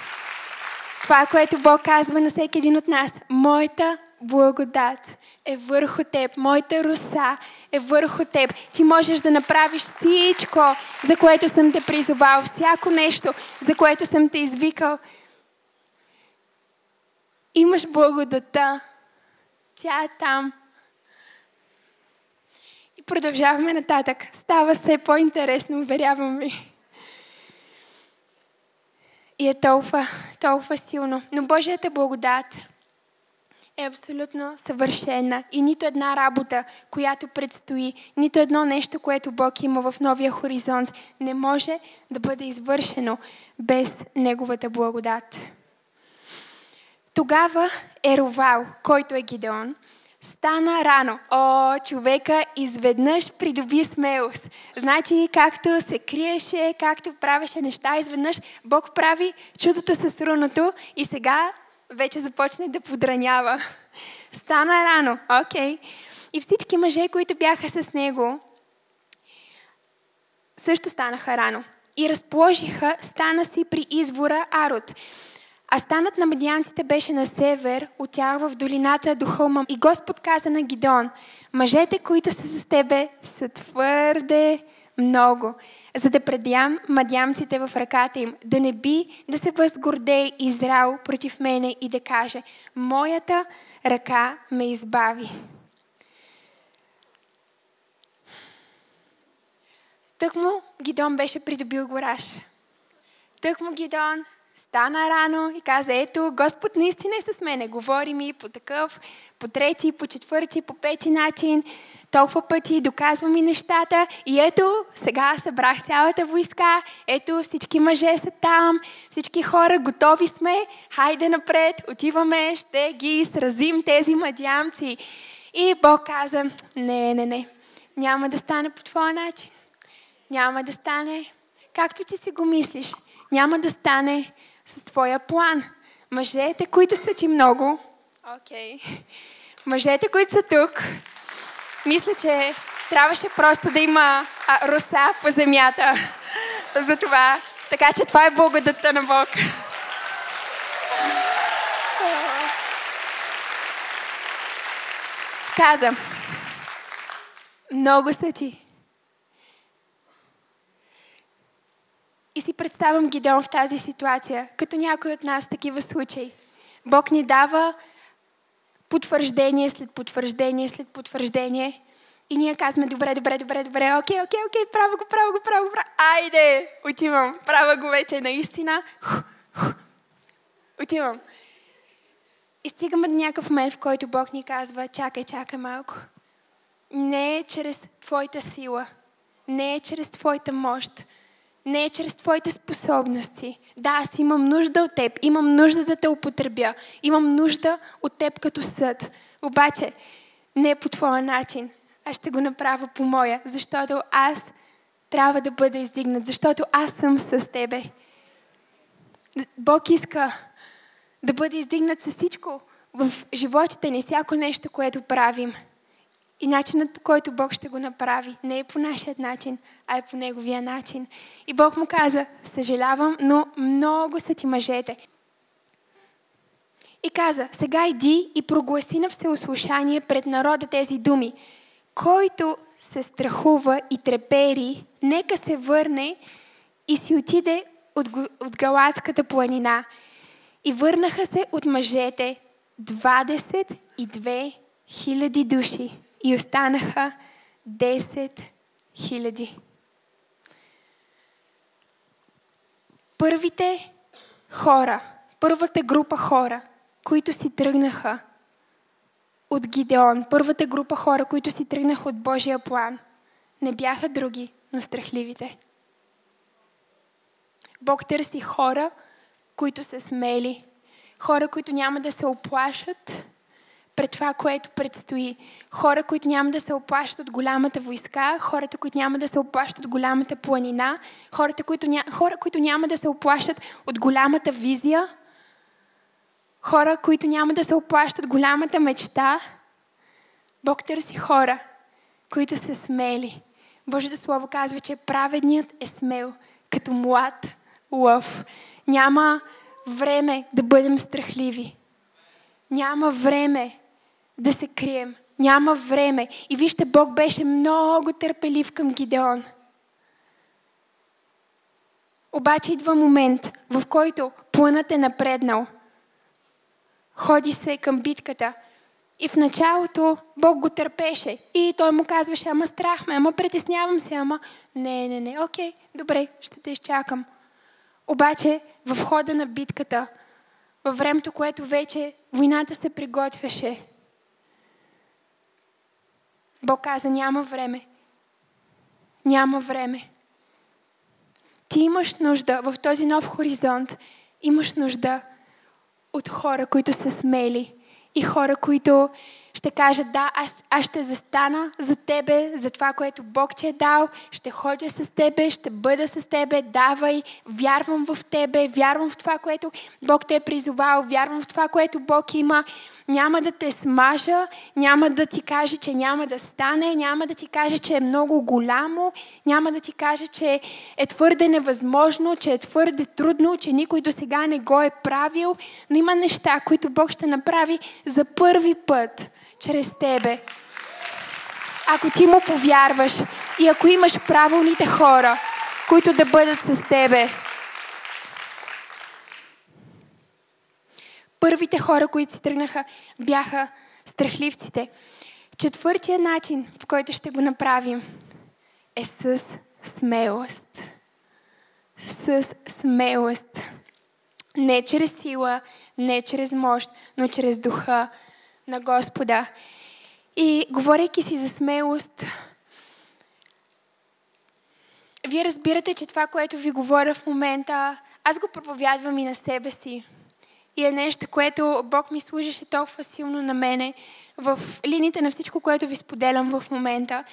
Това, е което Бог казва на всеки един от нас. Моята благодат е върху теб. Моята руса е върху теб. Ти можеш да направиш всичко, за което съм те призовал. Всяко нещо, за което съм те извикал. Имаш благодата. Тя е там. И продължаваме нататък. Става все по-интересно, уверявам ви. И е толкова, толкова силно. Но Божията благодат е абсолютно съвършена. И нито една работа, която предстои, нито едно нещо, което Бог има в новия хоризонт, не може да бъде извършено без Неговата благодат. Тогава Еровал, който е Гидеон, стана рано. О, човека изведнъж придоби смелост. Значи, както се криеше, както правеше неща, изведнъж Бог прави чудото с руното и сега вече започне да подранява. Стана рано, окей. Okay. И всички мъже, които бяха с него, също станаха рано. И разположиха стана си при извора Арот. А станът на медианците беше на север, от тях в долината до хълма. И Господ каза на Гидон, мъжете, които са с тебе, са твърде много, за да предям мадямците в ръката им, да не би да се възгордее Израел против мене и да каже, моята ръка ме избави. Тък му Гидон беше придобил гораш. Тък му Гидон стана рано и каза, ето, Господ наистина е с мене. Говори ми по такъв, по трети, по четвърти, по пети начин. Толкова пъти доказва ми нещата. И ето, сега събрах цялата войска. Ето, всички мъже са там. Всички хора, готови сме. Хайде напред, отиваме, ще ги сразим тези мадямци. И Бог каза, не, не, не. Няма да стане по твоя начин. Няма да стане както ти си го мислиш. Няма да стане с твоя план. Мъжете, които са ти много, окей, okay. мъжете, които са тук, мисля, че трябваше просто да има а, роса по земята за това. Така че това е благодата на Бог. Каза, много са ти. И си представям Гидеон в тази ситуация, като някой от нас такива случаи. Бог ни дава потвърждение след потвърждение след потвърждение. И ние казваме, добре, добре, добре, добре, окей, окей, окей, право го, право го, право го, право. Айде, отивам, права го вече наистина. Отивам. И стигаме до някакъв момент, в който Бог ни казва, чакай, чакай малко. Не е чрез твоята сила, не е чрез твоята мощ, не е чрез твоите способности. Да, аз имам нужда от теб, имам нужда да те употребя, имам нужда от теб като съд. Обаче, не е по твоя начин. Аз ще го направя по моя, защото аз трябва да бъда издигнат, защото аз съм с тебе. Бог иска да бъде издигнат с всичко в животите ни, всяко нещо, което правим. И начинът по който Бог ще го направи не е по нашия начин, а е по Неговия начин. И Бог му каза, съжалявам, но много са ти мъжете. И каза, сега иди и прогласи на всеослушание пред народа тези думи. Който се страхува и трепери, нека се върне и си отиде от, от Галатската планина. И върнаха се от мъжете 22 хиляди души и останаха 10 хиляди. Първите хора, първата група хора, които си тръгнаха от Гидеон, първата група хора, които си тръгнаха от Божия план, не бяха други, но страхливите. Бог търси хора, които са смели, хора, които няма да се оплашат пред това, което предстои. Хора, които няма да се оплашат от голямата войска, хората, които няма да се оплашат от голямата планина, хората, които ня... хора, които няма да се оплашат от голямата визия, хора, които няма да се оплашат от голямата мечта. Бог търси хора, които са смели. Божието Слово казва, че праведният е смел, като млад лъв. Няма време да бъдем страхливи. Няма време да се крием. Няма време. И вижте, Бог беше много търпелив към Гидеон. Обаче идва момент, в който планът е напреднал. Ходи се към битката. И в началото Бог го търпеше. И той му казваше, ама страх ме, ама притеснявам се, ама не, не, не, окей, добре, ще те изчакам. Обаче в хода на битката, във времето, което вече войната се приготвяше, Бог каза, няма време. Няма време. Ти имаш нужда в този нов хоризонт, имаш нужда от хора, които са смели и хора, които ще кажат, да, аз, аз ще застана за тебе, за това, което Бог ти е дал, ще ходя с тебе, ще бъда с тебе, давай, вярвам в тебе, вярвам в това, което Бог те е призовал, вярвам в това, което Бог има. Няма да те смажа, няма да ти каже, че няма да стане, няма да ти каже, че е много голямо, няма да ти каже, че е твърде невъзможно, че е твърде трудно, че никой до сега не го е правил, но има неща, които Бог ще направи за първи път чрез тебе. Ако ти му повярваш и ако имаш правилните хора, които да бъдат с тебе. Първите хора, които си тръгнаха, бяха страхливците. Четвъртия начин, в който ще го направим, е с смелост. С смелост. Не чрез сила, не чрез мощ, но чрез духа на Господа. И говорейки си за смелост, вие разбирате, че това, което ви говоря в момента, аз го проповядвам и на себе си. И е нещо, което Бог ми служеше толкова силно на мене в линиите на всичко, което ви споделям в момента.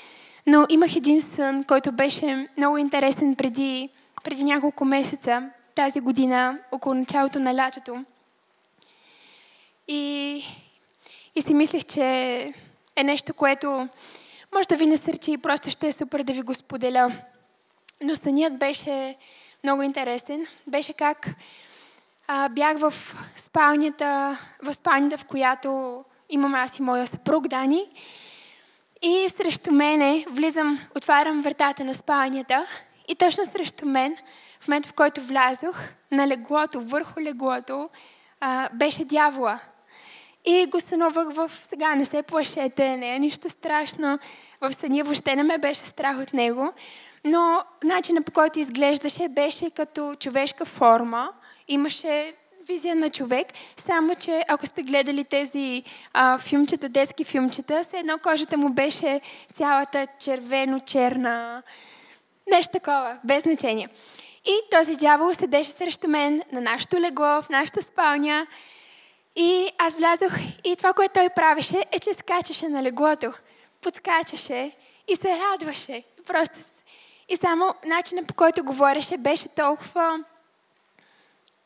Но имах един сън, който беше много интересен преди, преди няколко месеца, тази година, около началото на лятото. И и си мислех, че е нещо, което може да ви насърчи и просто ще е супер да ви го споделя. Но сънят беше много интересен. Беше как а, бях в спалнята, в спалнята, в която имам аз и моя съпруг Дани. И срещу мене влизам, отварям вратата на спалнята и точно срещу мен, в момента в който влязох, на леглото, върху леглото, а, беше дявола. И го сънувах в сега, не се плашете, не е нищо страшно. В съня въобще не ме беше страх от него. Но начинът по който изглеждаше беше като човешка форма. Имаше визия на човек, само че ако сте гледали тези а, филмчета, детски филмчета, все едно кожата му беше цялата червено-черна, нещо такова, без значение. И този дявол седеше срещу мен на нашото легло, в нашата спалня и аз влязох и това, което той правеше, е, че скачаше на леглото. Подскачаше и се радваше. Просто... И само начинът по който говореше беше толкова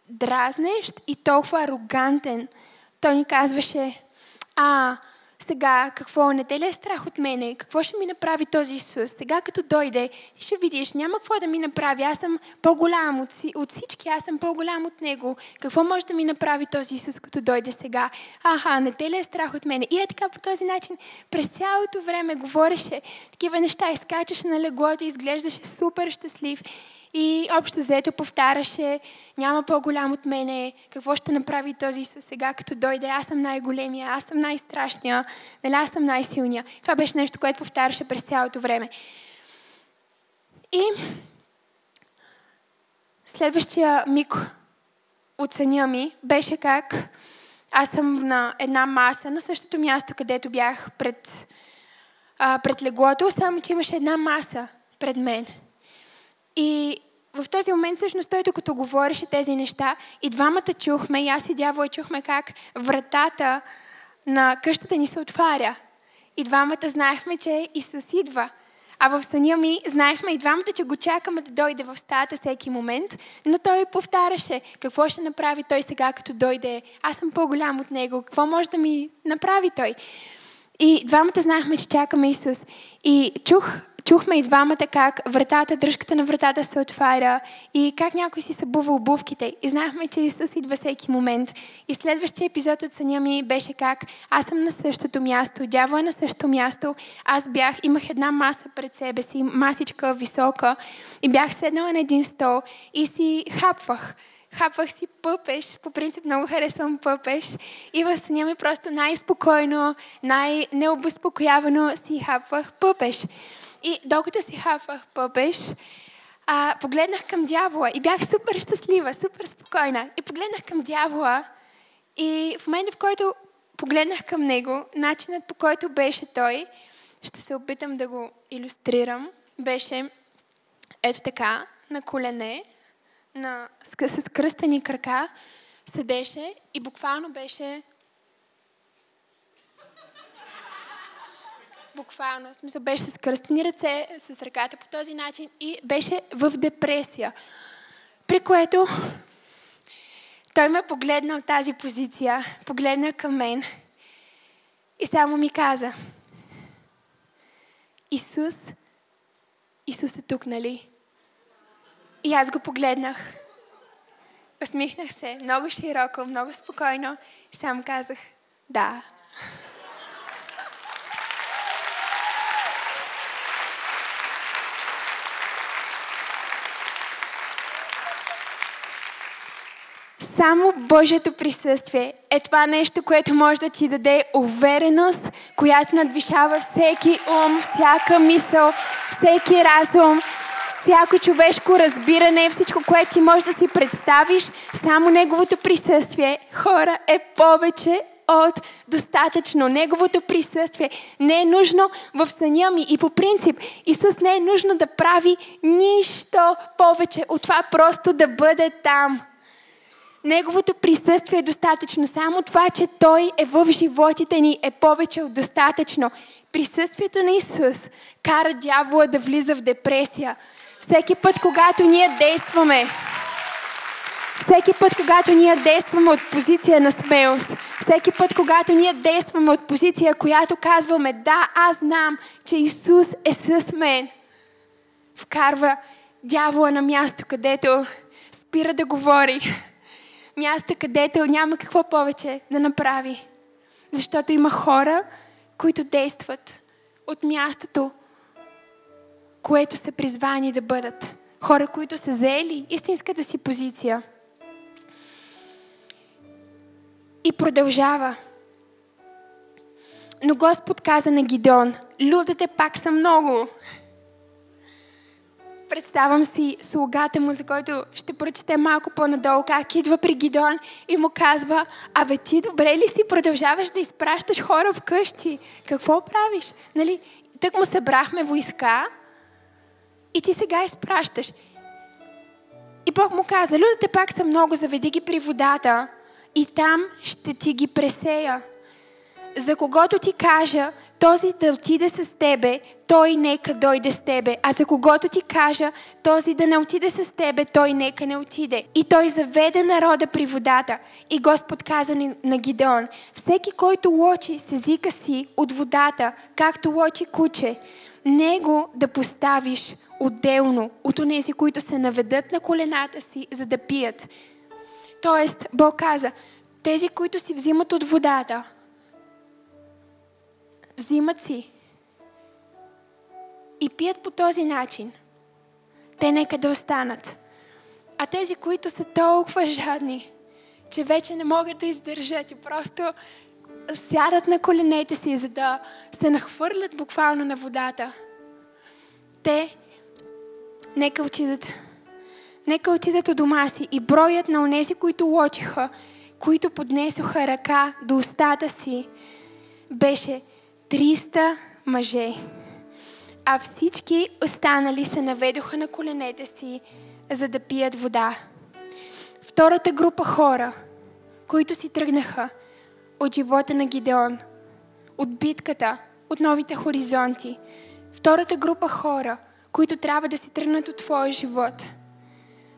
дразнещ и толкова арогантен. Той ни казваше, а, сега какво, не те ли е страх от мене? Какво ще ми направи този Исус? Сега като дойде, ти ще видиш, няма какво да ми направи. Аз съм по-голям от, от всички, аз съм по-голям от Него. Какво може да ми направи този Исус, като дойде сега? Аха, не те ли е страх от мене? И е така по този начин, през цялото време говореше такива неща, изкачаше на леглото, изглеждаше супер щастлив. И общо взето повтаряше, няма по-голям от мене, какво ще направи този Исус сега, като дойде, аз съм най-големия, аз съм най-страшния, нали, аз съм най-силния. Това беше нещо, което повтаряше през цялото време. И следващия миг от съня ми беше как аз съм на една маса, на същото място, където бях пред, а, пред леглото, само че имаше една маса пред мен. И в този момент всъщност той докато говореше тези неща и двамата чухме, и аз и дявола чухме как вратата на къщата ни се отваря. И двамата знаехме, че Исус идва. А в съня ми знаехме и двамата, че го чакаме да дойде в стаята всеки момент, но той повтаряше какво ще направи той сега, като дойде. Аз съм по-голям от него. Какво може да ми направи той? И двамата знаехме, че чакаме Исус. И чух чухме и двамата как вратата, дръжката на вратата се отваря и как някой си събува обувките. И знаехме, че Исус идва всеки момент. И следващия епизод от съня ми беше как аз съм на същото място, дявол е на същото място. Аз бях, имах една маса пред себе си, масичка висока и бях седнала на един стол и си хапвах хапвах си пъпеш. По принцип много харесвам пъпеш. И в съня ми просто най-спокойно, най-необезпокоявано си хапвах пъпеш. И докато си хафах пъпеш, а, погледнах към дявола и бях супер щастлива, супер спокойна. И погледнах към дявола и в момента, в който погледнах към него, начинът по който беше той, ще се опитам да го иллюстрирам, беше ето така, на колене, на, с, с кръстени крака, седеше и буквално беше буквално, смисъл беше с кръстни ръце, с ръката по този начин и беше в депресия. При което той ме погледна от тази позиция, погледна към мен и само ми каза, Исус, Исус е тук, нали? И аз го погледнах. Усмихнах се много широко, много спокойно и само казах, да. Само Божието присъствие е това нещо, което може да ти даде увереност, която надвишава всеки ум, всяка мисъл, всеки разум, всяко човешко разбиране, всичко, което ти можеш да си представиш, само Неговото присъствие, хора, е повече от достатъчно. Неговото присъствие не е нужно в съня ми. И по принцип, Исус не е нужно да прави нищо повече от това просто да бъде там. Неговото присъствие е достатъчно. Само това, че Той е в животите ни е повече от достатъчно. Присъствието на Исус кара дявола да влиза в депресия. Всеки път, когато ние действаме, всеки път, когато ние действаме от позиция на смелост, всеки път, когато ние действаме от позиция, която казваме, да, аз знам, че Исус е с мен, вкарва дявола на място, където спира да говори, място, където няма какво повече да направи. Защото има хора, които действат от мястото, което са призвани да бъдат. Хора, които са заели истинската си позиция. И продължава. Но Господ каза на Гидон, людите пак са много. Представям си слугата му, за който ще прочете малко по-надолу, как идва при Гидон и му казва, абе ти добре ли си продължаваш да изпращаш хора вкъщи? Какво правиш? Нали? Тък му събрахме войска и ти сега изпращаш. И Бог му каза, людите пак са много, заведи ги при водата и там ще ти ги пресея. за когото ти кажа, този да отиде с тебе, той нека дойде с тебе. А за когото ти кажа, този да не отиде с тебе, той нека не отиде. И той заведе народа при водата. И Господ каза на Гидеон, всеки, който лочи с езика си от водата, както лочи куче, него да поставиш отделно от онези, които се наведат на колената си, за да пият. Тоест, Бог каза, тези, които си взимат от водата, взимат си и пият по този начин. Те нека да останат. А тези, които са толкова жадни, че вече не могат да издържат и просто сядат на коленете си, за да се нахвърлят буквално на водата, те нека отидат. Нека отидат от дома си и броят на онези, които лочиха, които поднесоха ръка до устата си, беше 300 мъже. А всички останали се наведоха на коленете си, за да пият вода. Втората група хора, които си тръгнаха от живота на Гидеон, от битката, от новите хоризонти. Втората група хора, които трябва да си тръгнат от твоя живот,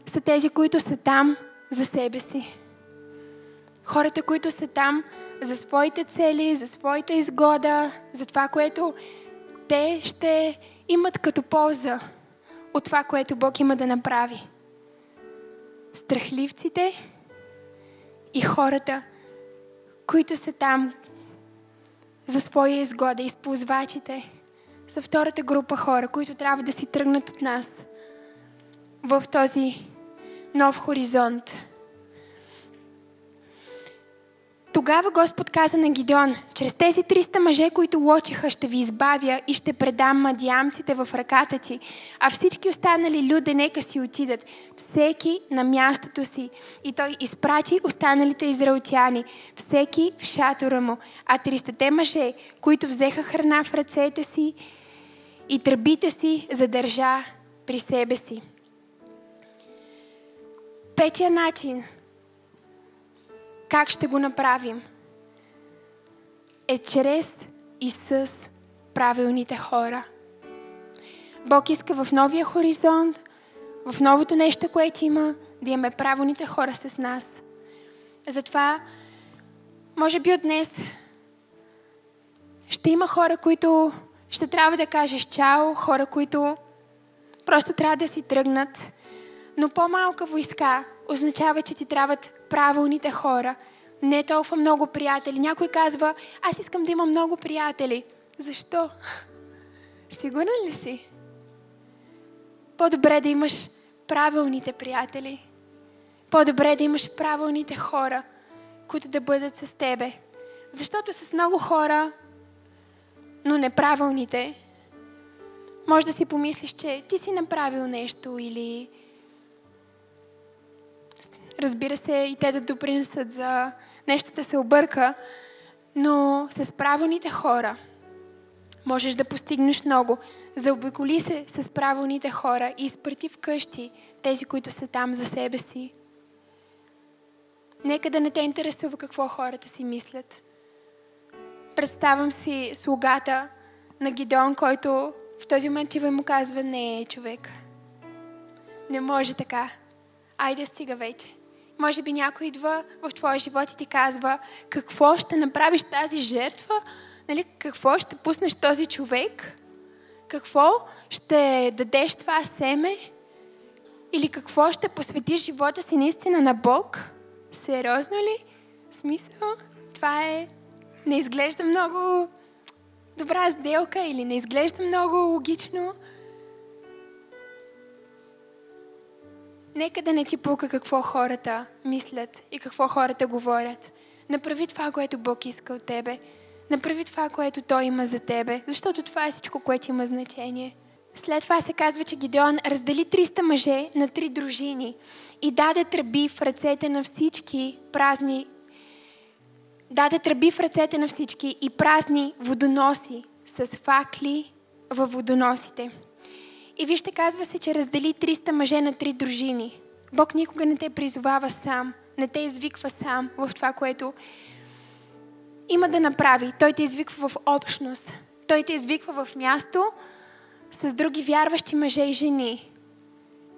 са тези, които са там за себе си. Хората, които са там за своите цели, за своята изгода, за това, което те ще имат като полза от това, което Бог има да направи. Страхливците и хората, които са там за своя изгода, използвачите, са втората група хора, които трябва да си тръгнат от нас в този нов хоризонт. Тогава Господ каза на Гидеон, чрез тези 300 мъже, които лочиха, ще ви избавя и ще предам мадиамците в ръката ти, а всички останали люди нека си отидат, всеки на мястото си. И той изпрати останалите израелтяни, всеки в шатора му, а 300 мъже, които взеха храна в ръцете си и тръбите си задържа при себе си. Петия начин – как ще го направим? Е чрез и с правилните хора. Бог иска в новия хоризонт, в новото нещо, което има, да имаме правилните хора с нас. Затова, може би от днес ще има хора, които ще трябва да кажеш чао, хора, които просто трябва да си тръгнат. Но по-малка войска означава, че ти трябват правилните хора. Не толкова много приятели. Някой казва, аз искам да имам много приятели. Защо? Сигурен ли си? По-добре да имаш правилните приятели. По-добре да имаш правилните хора, които да бъдат с тебе. Защото с много хора, но неправилните, може да си помислиш, че ти си направил нещо или разбира се, и те да допринесат за нещо да се обърка, но с правилните хора можеш да постигнеш много. Заобиколи се с правилните хора и изпрати вкъщи тези, които са там за себе си. Нека да не те интересува какво хората си мислят. Представям си слугата на Гидон, който в този момент ти му казва, не, човек. Не може така. Айде стига вече. Може би някой идва в твоя живот и ти казва какво ще направиш тази жертва, нали, какво ще пуснеш този човек, какво ще дадеш това семе или какво ще посветиш живота си наистина на Бог. Сериозно ли? Смисъл? Това е... Не изглежда много добра сделка или не изглежда много логично. Нека да не ти пука какво хората мислят и какво хората говорят. Направи това, което Бог иска от тебе. Направи това, което Той има за тебе, защото това е всичко, което има значение. След това се казва, че Гидеон раздели 300 мъже на три дружини и даде тръби в ръцете на всички празни даде тръби в ръцете на всички и празни водоноси с факли във водоносите. И вижте, казва се, че раздели 300 мъже на три дружини. Бог никога не те призовава сам, не те извиква сам в това, което има да направи. Той те извиква в общност. Той те извиква в място с други вярващи мъже и жени,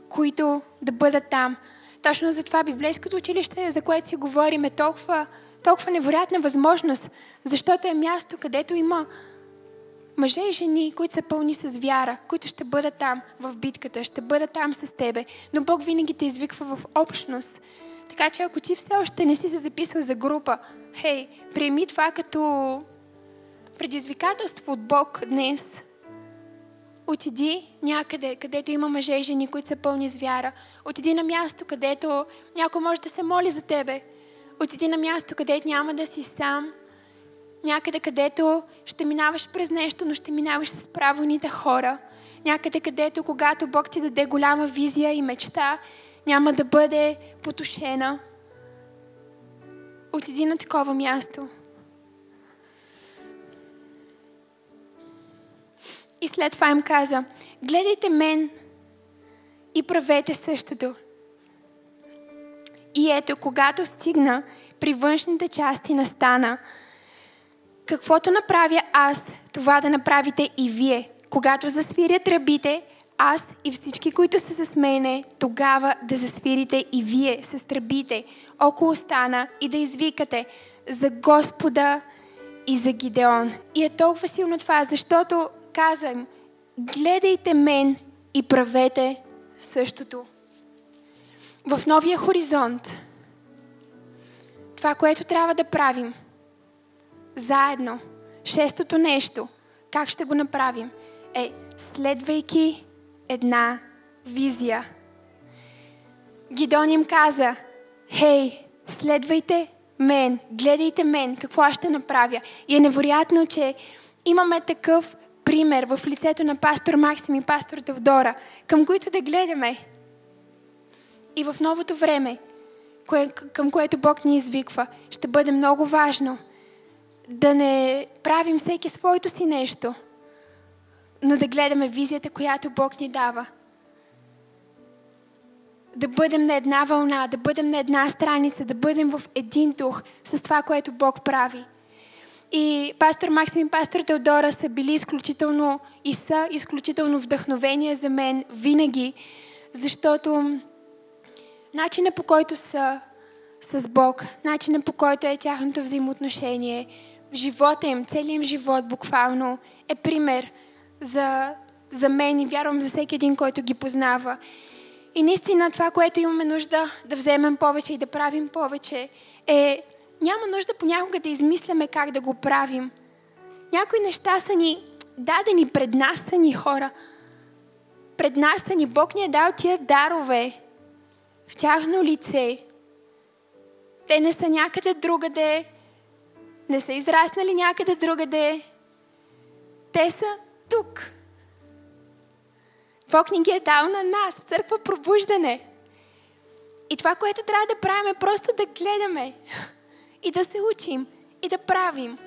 които да бъдат там. Точно за това библейското училище, за което си говорим, е толкова, толкова невероятна възможност, защото е място, където има мъже и жени, които са пълни с вяра, които ще бъдат там в битката, ще бъдат там с тебе. Но Бог винаги те извиква в общност. Така че ако ти все още не си се записал за група, хей, приеми това като предизвикателство от Бог днес. Отиди някъде, където има мъже и жени, които са пълни с вяра. Отиди на място, където някой може да се моли за тебе. Отиди на място, където няма да си сам. Някъде, където ще минаваш през нещо, но ще минаваш с правилните хора. Някъде, където, когато Бог ти даде голяма визия и мечта, няма да бъде потушена. Отиди на такова място. И след това им каза, гледайте мен и правете същото. И ето, когато стигна при външните части на стана, каквото направя аз, това да направите и вие. Когато засвирят тръбите, аз и всички, които са с мене, тогава да засвирите и вие с тръбите около стана и да извикате за Господа и за Гидеон. И е толкова силно това, защото казвам, гледайте мен и правете същото. В новия хоризонт, това, което трябва да правим, заедно, шестото нещо, как ще го направим, е следвайки една визия. Гидон им каза, хей, следвайте мен, гледайте мен, какво аз ще направя. И е невероятно, че имаме такъв пример в лицето на пастор Максим и пастор Теодора, към които да гледаме. И в новото време, кое, към което Бог ни извиква, ще бъде много важно да не правим всеки своето си нещо, но да гледаме визията, която Бог ни дава. Да бъдем на една вълна, да бъдем на една страница, да бъдем в един дух с това, което Бог прави. И пастор Максим и пастор Теодора са били изключително и са изключително вдъхновения за мен винаги, защото начинът по който са с Бог, начинът по който е тяхното взаимоотношение, живота им, целият им живот буквално е пример за, за мен и вярвам за всеки един, който ги познава. И наистина това, което имаме нужда да вземем повече и да правим повече, е няма нужда понякога да измисляме как да го правим. Някои неща са ни дадени пред нас са ни хора. Пред нас са ни. Бог ни е дал тия дарове в тяхно лице. Те не са някъде другаде. Не са израснали някъде другаде. Те са тук. Бог ни ги е дал на нас в църква пробуждане. И това, което трябва да правим е просто да гледаме и да се учим и да правим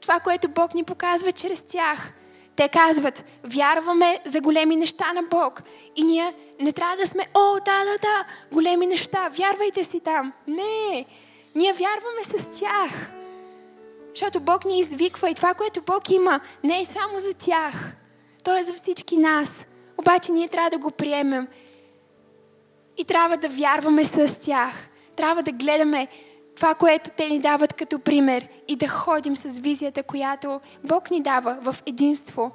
това, което Бог ни показва чрез тях. Те казват, вярваме за големи неща на Бог. И ние не трябва да сме, о, да, да, да, големи неща, вярвайте си там. Не, ние вярваме с тях. Защото Бог ни извиква и това, което Бог има, не е само за тях. То е за всички нас. Обаче ние трябва да го приемем. И трябва да вярваме с тях. Трябва да гледаме това, което те ни дават като пример и да ходим с визията, която Бог ни дава в единство.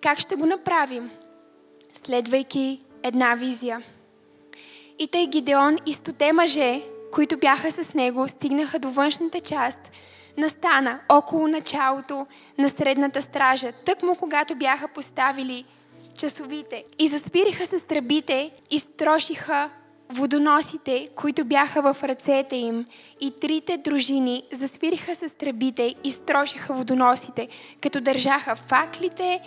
Как ще го направим? Следвайки една визия. И тъй Гидеон и стоте мъже, които бяха с него, стигнаха до външната част на стана, около началото на средната стража, тъкмо когато бяха поставили часовите. И заспириха с тръбите и строшиха водоносите, които бяха в ръцете им. И трите дружини заспириха с тръбите и строшиха водоносите, като държаха факлите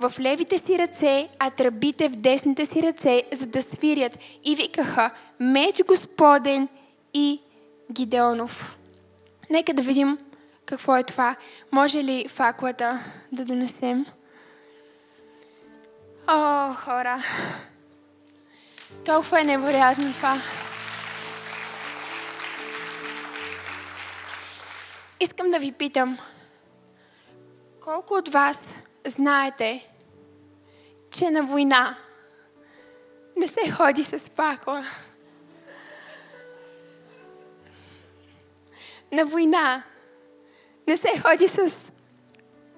в левите си ръце, а тръбите в десните си ръце, за да свирят. И викаха, меч Господен и Гидеонов. Нека да видим какво е това. Може ли факлата да донесем? О, хора! Толкова е невероятно това. искам да ви питам, колко от вас знаете, че на война не се ходи с пакла? На война не се ходи с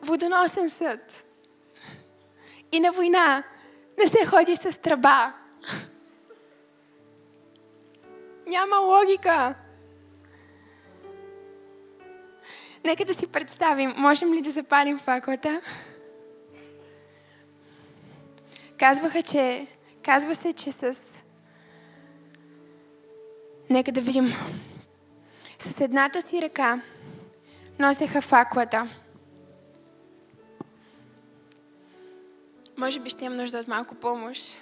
водоносен съд. И на война не се ходи с тръба. Няма логика. Нека да си представим, можем ли да запалим факлата? Казваха, че, казва се, че с... Нека да видим. С едната си ръка носеха факлата. Може би ще имам нужда от малко помощ.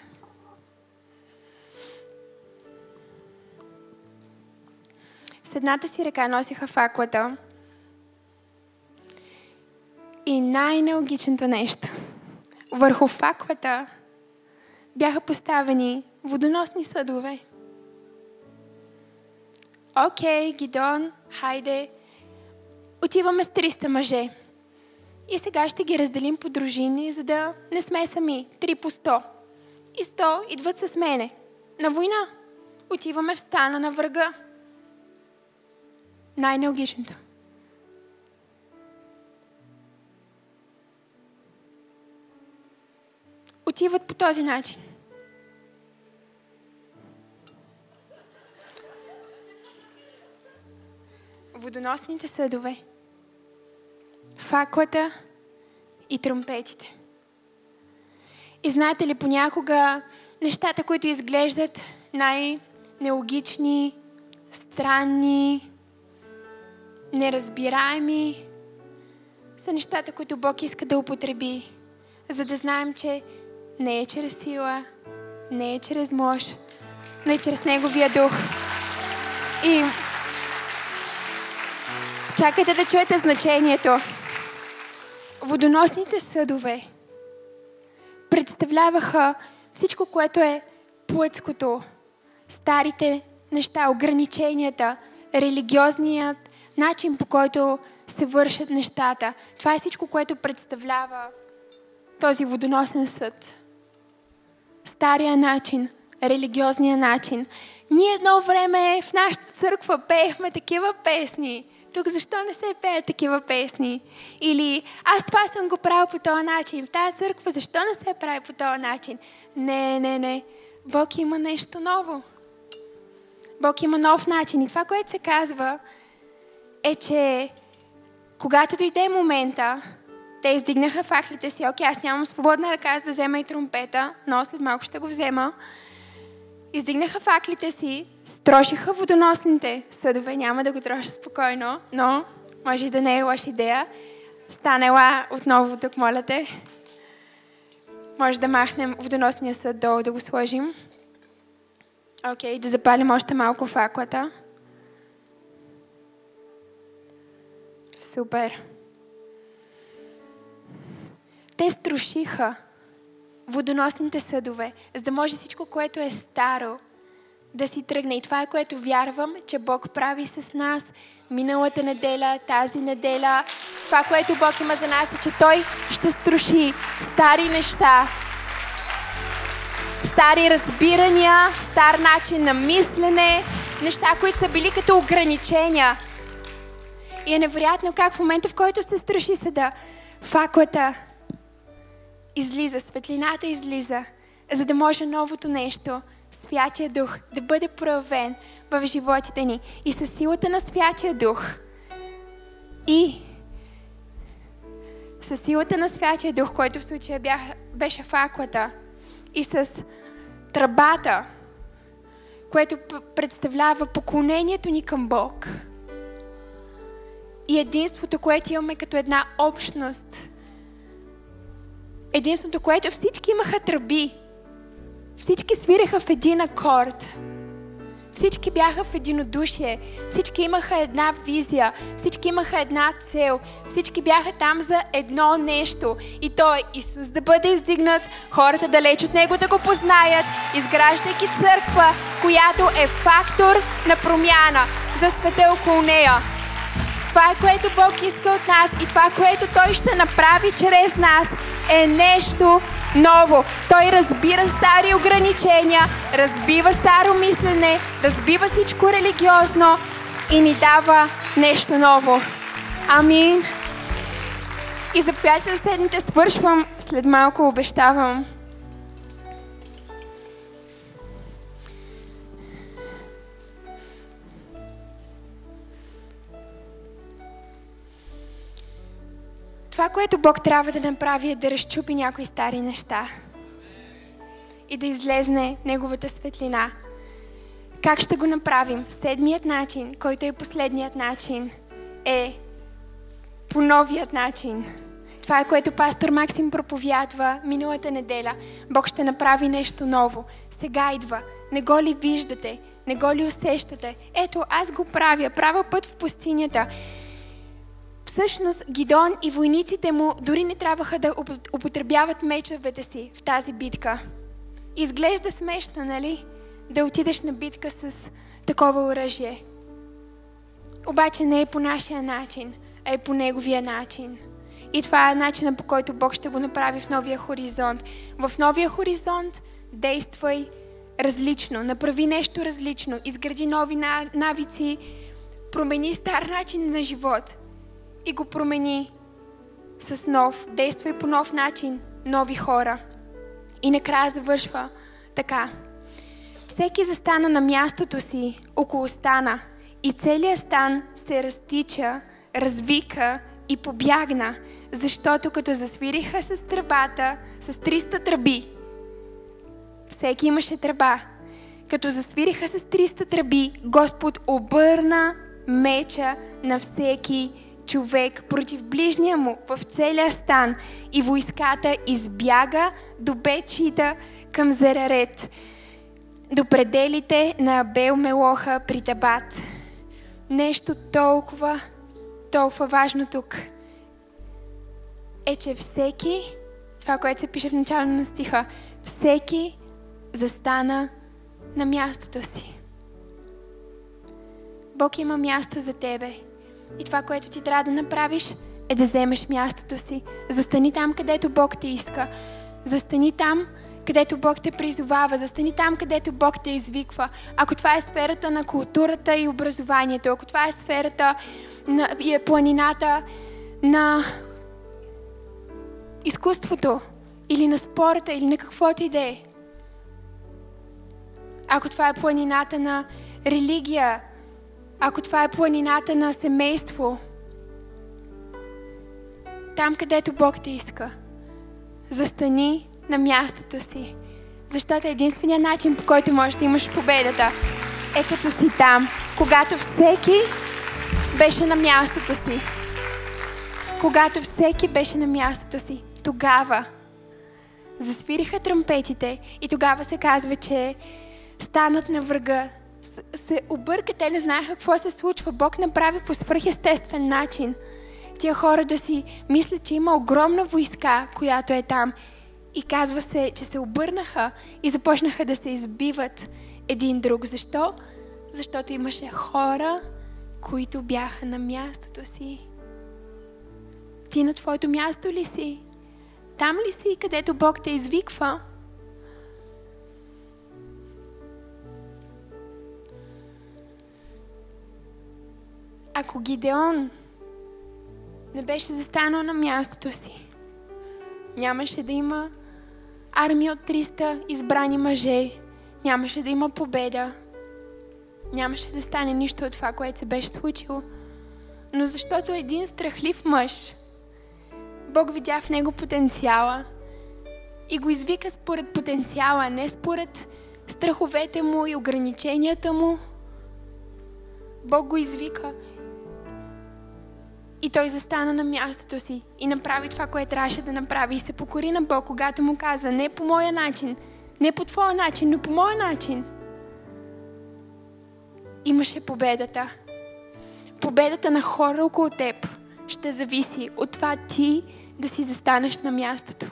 С едната си ръка носиха факлата. И най-нелогичното нещо. Върху факлата бяха поставени водоносни съдове. Окей, Гидон, хайде. Отиваме с 300 мъже. И сега ще ги разделим по дружини, за да не сме сами. Три по 100. И 100 идват с мене. На война. Отиваме в стана на врага. Най-нелогичното. Отиват по този начин. Водоносните съдове, факлата и тромпетите. И знаете ли, понякога нещата, които изглеждат най-нелогични, странни, неразбираеми, са нещата, които Бог иска да употреби, за да знаем, че не е чрез сила, не е чрез мощ, но и чрез Неговия дух. И чакайте да чуете значението. Водоносните съдове представляваха всичко, което е плътското, старите неща, ограниченията, религиозният начин по който се вършат нещата. Това е всичко, което представлява този водоносен съд. Стария начин, религиозния начин. Ние едно време в нашата църква пеехме такива песни. Тук защо не се пеят такива песни? Или аз това съм го правил по този начин. В тази църква защо не се прави по този начин? Не, не, не. Бог има нещо ново. Бог има нов начин. И това, което се казва, е, че когато дойде момента, те издигнаха факлите си. Окей, аз нямам свободна ръка за да взема и тромпета, но след малко ще го взема. Издигнаха факлите си, строшиха водоносните съдове. Няма да го троша спокойно, но може и да не е лоша идея. Станела отново тук, моля те. Може да махнем водоносния съд долу да го сложим. Окей, да запалим още малко факлата. Супер. Те струшиха водоносните съдове, за да може всичко, което е старо, да си тръгне. И това е което вярвам, че Бог прави с нас миналата неделя, тази неделя. Това, което Бог има за нас е, че Той ще струши стари неща, стари разбирания, стар начин на мислене, неща, които са били като ограничения. И е невероятно как в момента, в който се страши съда, факлата излиза, светлината излиза, за да може новото нещо, Святия Дух, да бъде проявен в животите ни. И със силата на Святия Дух и със силата на Святия Дух, който в случая бях, беше факлата, и с тръбата, което представлява поклонението ни към Бог – и единството, което имаме като една общност. Единството, което всички имаха тръби. Всички свиреха в един акорд. Всички бяха в единодушие. Всички имаха една визия. Всички имаха една цел. Всички бяха там за едно нещо. И то е Исус да бъде издигнат, хората далеч от Него да го познаят, изграждайки църква, която е фактор на промяна за света около нея. Това е което Бог иска от нас и това, което Той ще направи чрез нас е нещо ново. Той разбира стари ограничения, разбива старо мислене, разбива всичко религиозно и ни дава нещо ново. Амин. И заповядайте да седнете, свършвам, след малко обещавам. Това, което Бог трябва да направи е да разчупи някои стари неща и да излезне Неговата светлина. Как ще го направим? Седмият начин, който е последният начин, е по новият начин. Това е което пастор Максим проповядва миналата неделя. Бог ще направи нещо ново. Сега идва. Не го ли виждате? Не го ли усещате? Ето, аз го правя. Правя път в пустинята. Всъщност, Гидон и войниците му дори не трябваха да употребяват мечовете си в тази битка. Изглежда смешно, нали? Да отидеш на битка с такова оръжие. Обаче не е по нашия начин, а е по неговия начин. И това е начинът по който Бог ще го направи в новия хоризонт. В новия хоризонт действай различно, направи нещо различно, изгради нови навици, промени стар начин на живот и го промени с нов. Действай по нов начин, нови хора. И накрая завършва така. Всеки застана на мястото си около стана и целият стан се разтича, развика и побягна, защото като засвириха с тръбата, с 300 тръби, всеки имаше тръба, като засвириха с 300 тръби, Господ обърна меча на всеки човек против ближния му в целия стан и войската избяга до Бечида към Зерарет, до пределите на Абел Мелоха при Табат. Нещо толкова, толкова важно тук е, че всеки, това, което се пише в начало на стиха, всеки застана на мястото си. Бог има място за тебе. И това, което ти трябва да направиш, е да вземеш мястото си. Застани там, където Бог те иска. Застани там, където Бог те призовава. Застани там, където Бог те извиква. Ако това е сферата на културата и образованието, ако това е сферата на, и е планината на изкуството, или на спорта, или на каквото и да е. Ако това е планината на религия, ако това е планината на семейство, там където Бог те иска, застани на мястото си. Защото единственият начин, по който можеш да имаш победата, е като си там, когато всеки беше на мястото си. Когато всеки беше на мястото си, тогава засвириха трампетите и тогава се казва, че станат на врага се обърка, те не знаеха какво се случва. Бог направи по свръхестествен начин тия хора да си мислят, че има огромна войска, която е там. И казва се, че се обърнаха и започнаха да се избиват един друг. Защо? Защото имаше хора, които бяха на мястото си. Ти на твоето място ли си? Там ли си, където Бог те извиква? Ако Гидеон не беше застанал на мястото си, нямаше да има армия от 300 избрани мъже, нямаше да има победа, нямаше да стане нищо от това, което се беше случило. Но защото един страхлив мъж, Бог видя в него потенциала и го извика според потенциала, не според страховете му и ограниченията му. Бог го извика и той застана на мястото си и направи това, което трябваше да направи и се покори на Бог, когато му каза, не по моя начин, не по твоя начин, но по моя начин. Имаше победата. Победата на хора около теб ще зависи от това ти да си застанеш на мястото.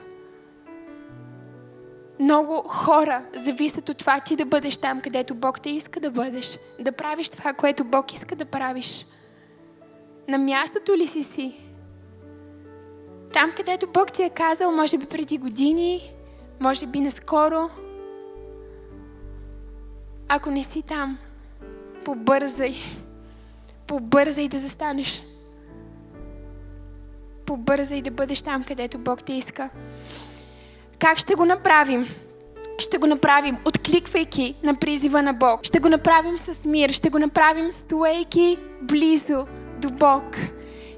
Много хора зависят от това ти да бъдеш там, където Бог те иска да бъдеш. Да правиш това, което Бог иска да правиш. На мястото ли си си? Там, където Бог ти е казал, може би преди години, може би наскоро. Ако не си там, побързай. Побързай да застанеш. Побързай да бъдеш там, където Бог те иска. Как ще го направим? Ще го направим откликвайки на призива на Бог. Ще го направим с мир. Ще го направим стоейки близо до Бог.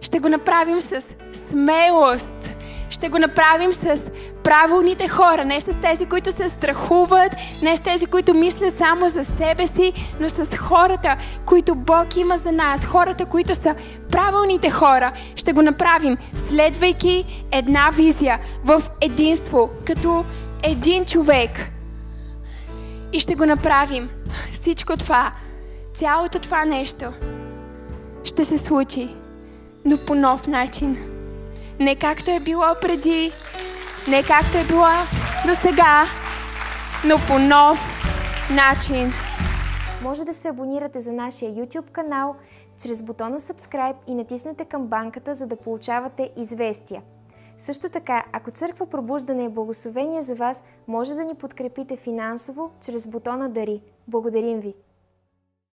Ще го направим с смелост. Ще го направим с правилните хора, не с тези, които се страхуват, не с тези, които мислят само за себе си, но с хората, които Бог има за нас, хората, които са правилните хора. Ще го направим, следвайки една визия в единство, като един човек. И ще го направим. Всичко това, цялото това нещо ще се случи, но по нов начин. Не както е било преди, не както е било до сега, но по нов начин. Може да се абонирате за нашия YouTube канал чрез бутона Subscribe и натиснете камбанката, за да получавате известия. Също така, ако Църква Пробуждане е благословение за вас, може да ни подкрепите финансово чрез бутона Дари. Благодарим ви!